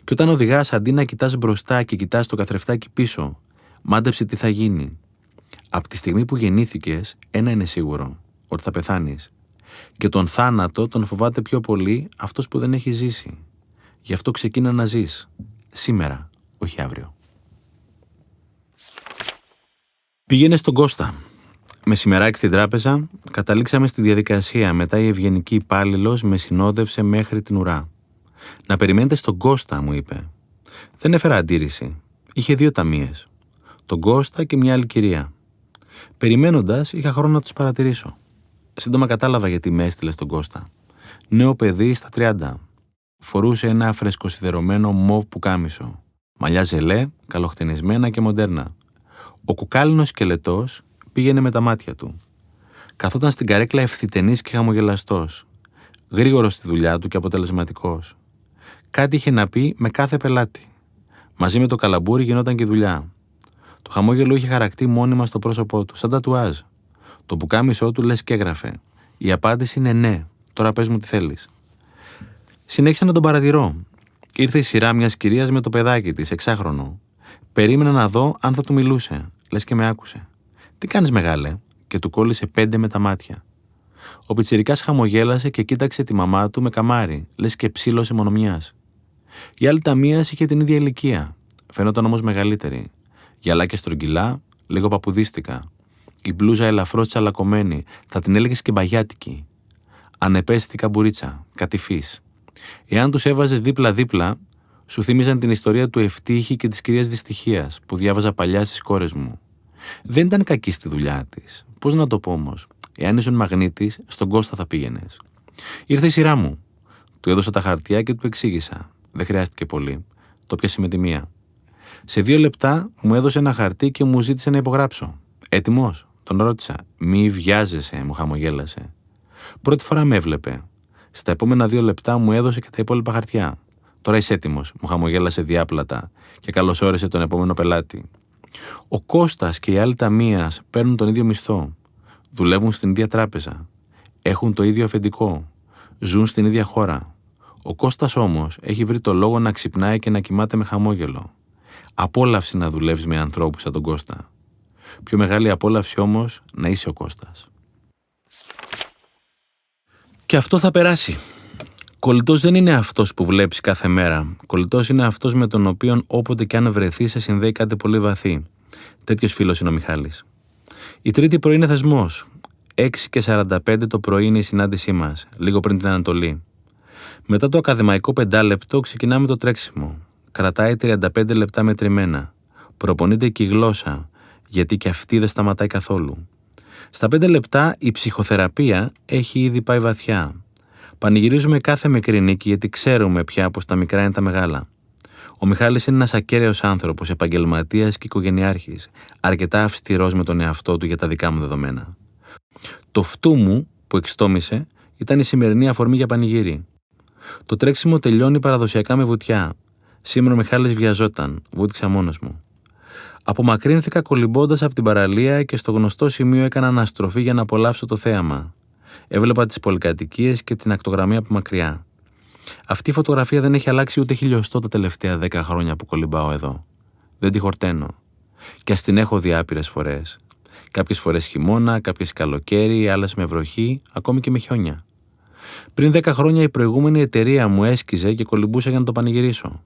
Και όταν οδηγάς αντί να κοιτάς μπροστά και κοιτάς το καθρεφτάκι πίσω, μάντεψε τι θα γίνει. Από τη στιγμή που γεννήθηκες, ένα είναι σίγουρο, ότι θα πεθάνεις. Και τον θάνατο τον φοβάται πιο πολύ αυτός που δεν έχει ζήσει. Γι' αυτό ξεκίνα να ζεις. Σήμερα, όχι αύριο. Πήγαινε στον Κώστα. Μεσημεράκι στην τράπεζα, καταλήξαμε στη διαδικασία. Μετά η ευγενική υπάλληλος με συνόδευσε μέχρι την ουρά. Να περιμένετε στον Κώστα, μου είπε. Δεν έφερα αντίρρηση. Είχε δύο ταμείες. Τον Κώστα και μια άλλη κυρία. Περιμένοντας, είχα χρόνο να τους παρατηρήσω. Σύντομα κατάλαβα γιατί με έστειλε στον Κώστα. Νέο παιδί στα 30. Φορούσε ένα φρεσκοσιδερωμένο μοβ πουκάμισο. Μαλλιά ζελέ, καλοχτενισμένα και μοντέρνα. Ο κουκάλινος σκελετός πήγαινε με τα μάτια του. Καθόταν στην καρέκλα ευθυτενής και χαμογελαστός. Γρήγορος στη δουλειά του και αποτελεσματικός. Κάτι είχε να πει με κάθε πελάτη. Μαζί με το καλαμπούρι γινόταν και δουλειά. Το χαμόγελο είχε χαρακτεί μόνιμα στο πρόσωπό του, σαν τατουάζ. Το πουκάμισό του λες και έγραφε. Η απάντηση είναι ναι. Τώρα πες μου τι θέλεις. Συνέχισα να τον παρατηρώ. Ήρθε η σειρά μιας κυρίας με το παιδάκι της, εξάχρονο. Περίμενα να δω αν θα του μιλούσε. Λες και με άκουσε. Τι κάνεις, μεγάλε, και του κόλλησε πέντε με τα μάτια. Ο πιτσυρικά χαμογέλασε και κοίταξε τη μαμά του με καμάρι, λες και ψήλωσε μονομιάς. Η άλλη ταμεία είχε την ίδια ηλικία. Φαινόταν όμως μεγαλύτερη. Γυαλά και στρογγυλά, λίγο παπουδίστηκα. Η μπλούζα ελαφρώς τσαλακωμένη, θα την έλεγες και μπαγιάτικη. Ανεπαίσθητη καμπουρίτσα, κατηφή. Εάν τους έβαζες δίπλα-δίπλα, σου θύμιζαν την ιστορία του Ευτύχη και της κυρίας Δυστυχίας που διάβαζα παλιά στις κόρες μου. Δεν ήταν κακή στη δουλειά της. Πώς να το πω όμως, εάν ήσουν μαγνήτης, στον Κώστα θα πήγαινες. Ήρθε η σειρά μου. Του έδωσα τα χαρτιά και του εξήγησα. Δεν χρειάστηκε πολύ. Το πιάσε με τη μία. Σε δύο λεπτά μου έδωσε ένα χαρτί και μου ζήτησε να υπογράψω. Έτοιμος, τον ρώτησα. Μη βιάζεσαι, μου χαμογέλασε. Πρώτη φορά με έβλεπε. Στα επόμενα δύο λεπτά μου έδωσε και τα υπόλοιπα χαρτιά. Τώρα είσαι έτοιμος, μου χαμογέλασε διάπλατα και καλωσόρισε τον επόμενο πελάτη. Ο Κώστας και οι άλλοι ταμεία παίρνουν τον ίδιο μισθό. Δουλεύουν στην ίδια τράπεζα. Έχουν το ίδιο αφεντικό. Ζουν στην ίδια χώρα. Ο Κώστας όμως έχει βρει το λόγο να ξυπνάει και να κοιμάται με χαμόγελο. Απόλαυση να δουλεύεις με ανθρώπους σαν τον Κώστα. Πιο μεγάλη απόλαυση όμως να είσαι ο Κώστας. Και αυτό θα περάσει. Κολλητός δεν είναι αυτός που βλέπεις κάθε μέρα. Κολλητός είναι αυτός με τον οποίο όποτε και αν βρεθεί σε συνδέει κάτι πολύ βαθύ. Τέτοιος φίλος είναι ο Μιχάλης. Η τρίτη πρωί είναι θεσμός. 6 και 45 το πρωί είναι η συνάντησή μας, λίγο πριν την Ανατολή. Μετά το ακαδημαϊκό πεντάλεπτο ξεκινάμε το τρέξιμο. Κρατάει 35 λεπτά μετρημένα. Προπονείται και η γλώσσα, γιατί και αυτή δεν σταματάει καθόλου. Στα 5 λεπτά η ψυχοθεραπεία έχει ήδη πάει βαθιά. Πανηγυρίζουμε κάθε μικρή νίκη γιατί ξέρουμε πια πως τα μικρά είναι τα μεγάλα. Ο Μιχάλης είναι ένας ακέραιος άνθρωπος, επαγγελματίας και οικογενειάρχης, αρκετά αυστηρός με τον εαυτό του για τα δικά μου δεδομένα. Το φτού μου που εξτόμησε ήταν η σημερινή αφορμή για πανηγύρι. Το τρέξιμο τελειώνει παραδοσιακά με βουτιά. Σήμερα ο Μιχάλης βιαζόταν, βούτυξα μόνος μου. Απομακρύνθηκα κολυμπώντας από την παραλία και στο γνωστό σημείο έκανα αναστροφή για να απολαύσω το θέαμα. Έβλεπα τις πολυκατοικίες και την ακτογραμμή από μακριά. Αυτή η φωτογραφία δεν έχει αλλάξει ούτε χιλιοστό τα τελευταία δέκα χρόνια που κολυμπάω εδώ. Δεν τη χορταίνω. Και ας την έχω δει άπειρες φορές. Κάποιες φορές χειμώνα, κάποιες καλοκαίρι, άλλες με βροχή, ακόμη και με χιόνια. Πριν δέκα χρόνια η προηγούμενη εταιρεία μου έσκιζε και κολυμπούσα για να το πανηγυρίσω.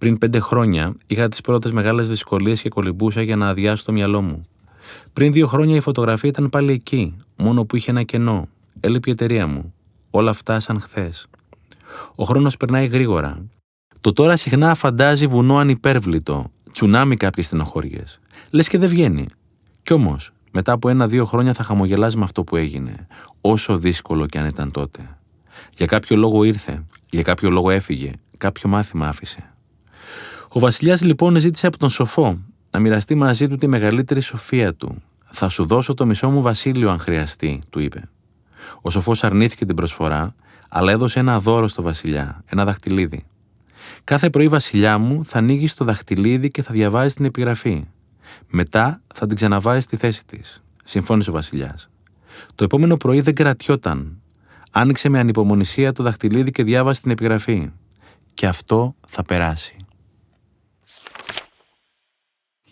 Πριν πέντε χρόνια είχα τις πρώτες μεγάλες δυσκολίες και κολυμπούσα για να αδειάσω το μυαλό μου. Πριν δύο χρόνια η φωτογραφία ήταν πάλι εκεί, μόνο που είχε ένα κενό. Έλειπε η εταιρεία μου. Όλα αυτά σαν χθες. Ο χρόνος περνάει γρήγορα. Το τώρα συχνά φαντάζει βουνό ανυπέρβλητο, τσουνάμι κάποιες στενοχώριες. Λες και δεν βγαίνει. Κι όμως, μετά από ένα-δύο χρόνια θα χαμογελάζει με αυτό που έγινε, όσο δύσκολο κι αν ήταν τότε. Για κάποιο λόγο ήρθε, για κάποιο λόγο έφυγε, κάποιο μάθημα άφησε. Ο Βασιλιάς λοιπόν ζήτησε από τον σοφό να μοιραστεί μαζί του τη μεγαλύτερη σοφία του. Θα σου δώσω το μισό μου βασίλειο αν χρειαστεί, του είπε. Ο σοφός αρνήθηκε την προσφορά, αλλά έδωσε ένα δώρο στο Βασιλιά, ένα δαχτυλίδι. Κάθε πρωί, Βασιλιά μου, θα ανοίγεις το δαχτυλίδι και θα διαβάζεις την επιγραφή. Μετά θα την ξαναβάζεις στη θέση της. Συμφώνησε ο Βασιλιάς. Το επόμενο πρωί δεν κρατιόταν. Άνοιξε με ανυπομονησία το δαχτυλίδι και διάβασε την επιγραφή. Και αυτό θα περάσει.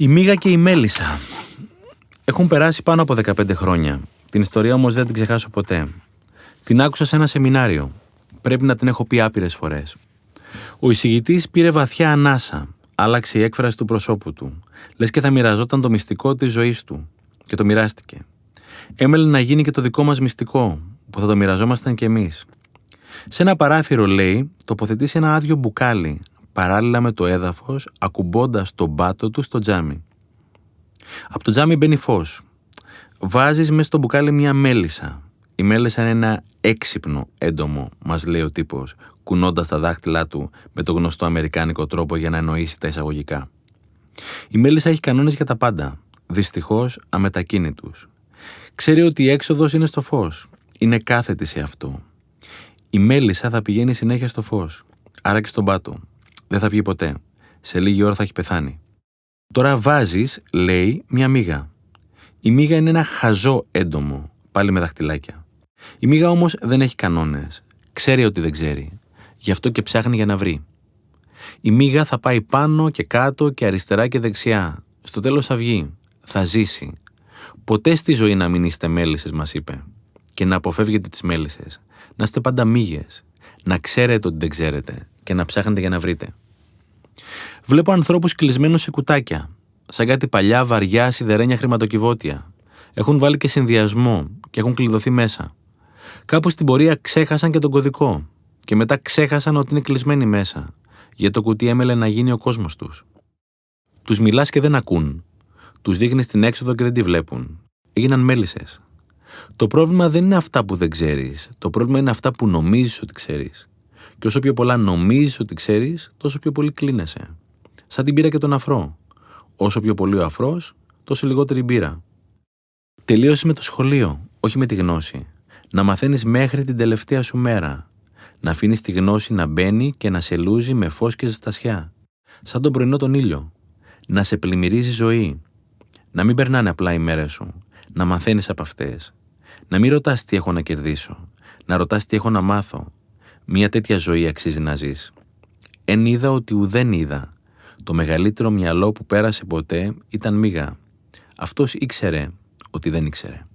Η Μίγα και η Μέλισσα. Έχουν περάσει πάνω από 15 χρόνια. Την ιστορία όμως δεν την ξεχάσω ποτέ. Την άκουσα σε ένα σεμινάριο. Πρέπει να την έχω πει άπειρες φορές. Ο εισηγητής πήρε βαθιά ανάσα. Άλλαξε η έκφραση του προσώπου του. Λες και θα μοιραζόταν το μυστικό της ζωής του. Και το μοιράστηκε. Έμελε να γίνει και το δικό μας μυστικό, που θα το μοιραζόμασταν κι εμείς. Σε ένα παράθυρο, λέει, τοποθετήσει ένα άδειο μπουκάλι, παράλληλα με το έδαφος, ακουμπώντας τον πάτο του στο τζάμι. Από το τζάμι μπαίνει φως. Βάζεις μέσα στο μπουκάλι μια μέλισσα. Η μέλισσα είναι ένα έξυπνο έντομο, μας λέει ο τύπος, κουνώντας τα δάχτυλά του με το γνωστό αμερικάνικο τρόπο για να εννοήσει τα εισαγωγικά. Η μέλισσα έχει κανόνες για τα πάντα. Δυστυχώς αμετακίνητους. Ξέρει ότι η έξοδος είναι στο φως. Είναι κάθετη σε αυτό. Η μέλισσα θα πηγαίνει συνέχεια στο φως. Άρα και στον πάτο. Δεν θα βγει ποτέ. Σε λίγη ώρα θα έχει πεθάνει. Τώρα βάζεις, λέει, μια μίγα. Η μίγα είναι ένα χαζό έντομο, πάλι με δαχτυλάκια. Η μίγα όμως δεν έχει κανόνες. Ξέρει ότι δεν ξέρει. Γι' αυτό και ψάχνει για να βρει. Η μίγα θα πάει πάνω και κάτω και αριστερά και δεξιά. Στο τέλος θα βγει. Θα ζήσει. Ποτέ στη ζωή να μην είστε μέλισσες, μας είπε. Και να αποφεύγετε τις μέλισσες. Να είστε πάντα μύγες. Να ξέρετε ότι δεν ξέρετε και να ψάχνετε για να βρείτε. Βλέπω ανθρώπους κλεισμένους σε κουτάκια, σαν κάτι παλιά βαριά σιδερένια χρηματοκιβώτια. Έχουν βάλει και συνδυασμό και έχουν κλειδωθεί μέσα. Κάπου στην πορεία ξέχασαν και τον κωδικό και μετά ξέχασαν ότι είναι κλεισμένοι μέσα, γιατί το κουτί έμελε να γίνει ο κόσμος τους. Τους μιλάς και δεν ακούν. Τους δείχνεις την έξοδο και δεν τη βλέπουν. Έγιναν μέλισσες. Το πρόβλημα δεν είναι αυτά που δεν ξέρεις. Το πρόβλημα είναι αυτά που νομίζεις ότι ξέρεις. Και όσο πιο πολλά νομίζεις ότι ξέρεις, τόσο πιο πολύ κλείνεσαι. Σαν την πύρα και τον αφρό. Όσο πιο πολύ ο αφρός, τόσο λιγότερη μπύρα. Τελείωσες με το σχολείο, όχι με τη γνώση. Να μαθαίνεις μέχρι την τελευταία σου μέρα. Να αφήνεις τη γνώση να μπαίνει και να σε λούζει με φω και ζεστασιά. Σαν τον πρωινό τον ήλιο. Να σε πλημμυρίζει ζωή. Να μην περνάνε απλά οι μέρες σου. Να μαθαίνεις από αυτές. Να μην ρωτάς τι έχω να κερδίσω. Να ρωτάς τι έχω να μάθω. Μια τέτοια ζωή αξίζει να ζεις. Εν είδα ότι ουδέν είδα. Το μεγαλύτερο μυαλό που πέρασε ποτέ ήταν μίγα. Αυτός ήξερε ότι δεν ήξερε.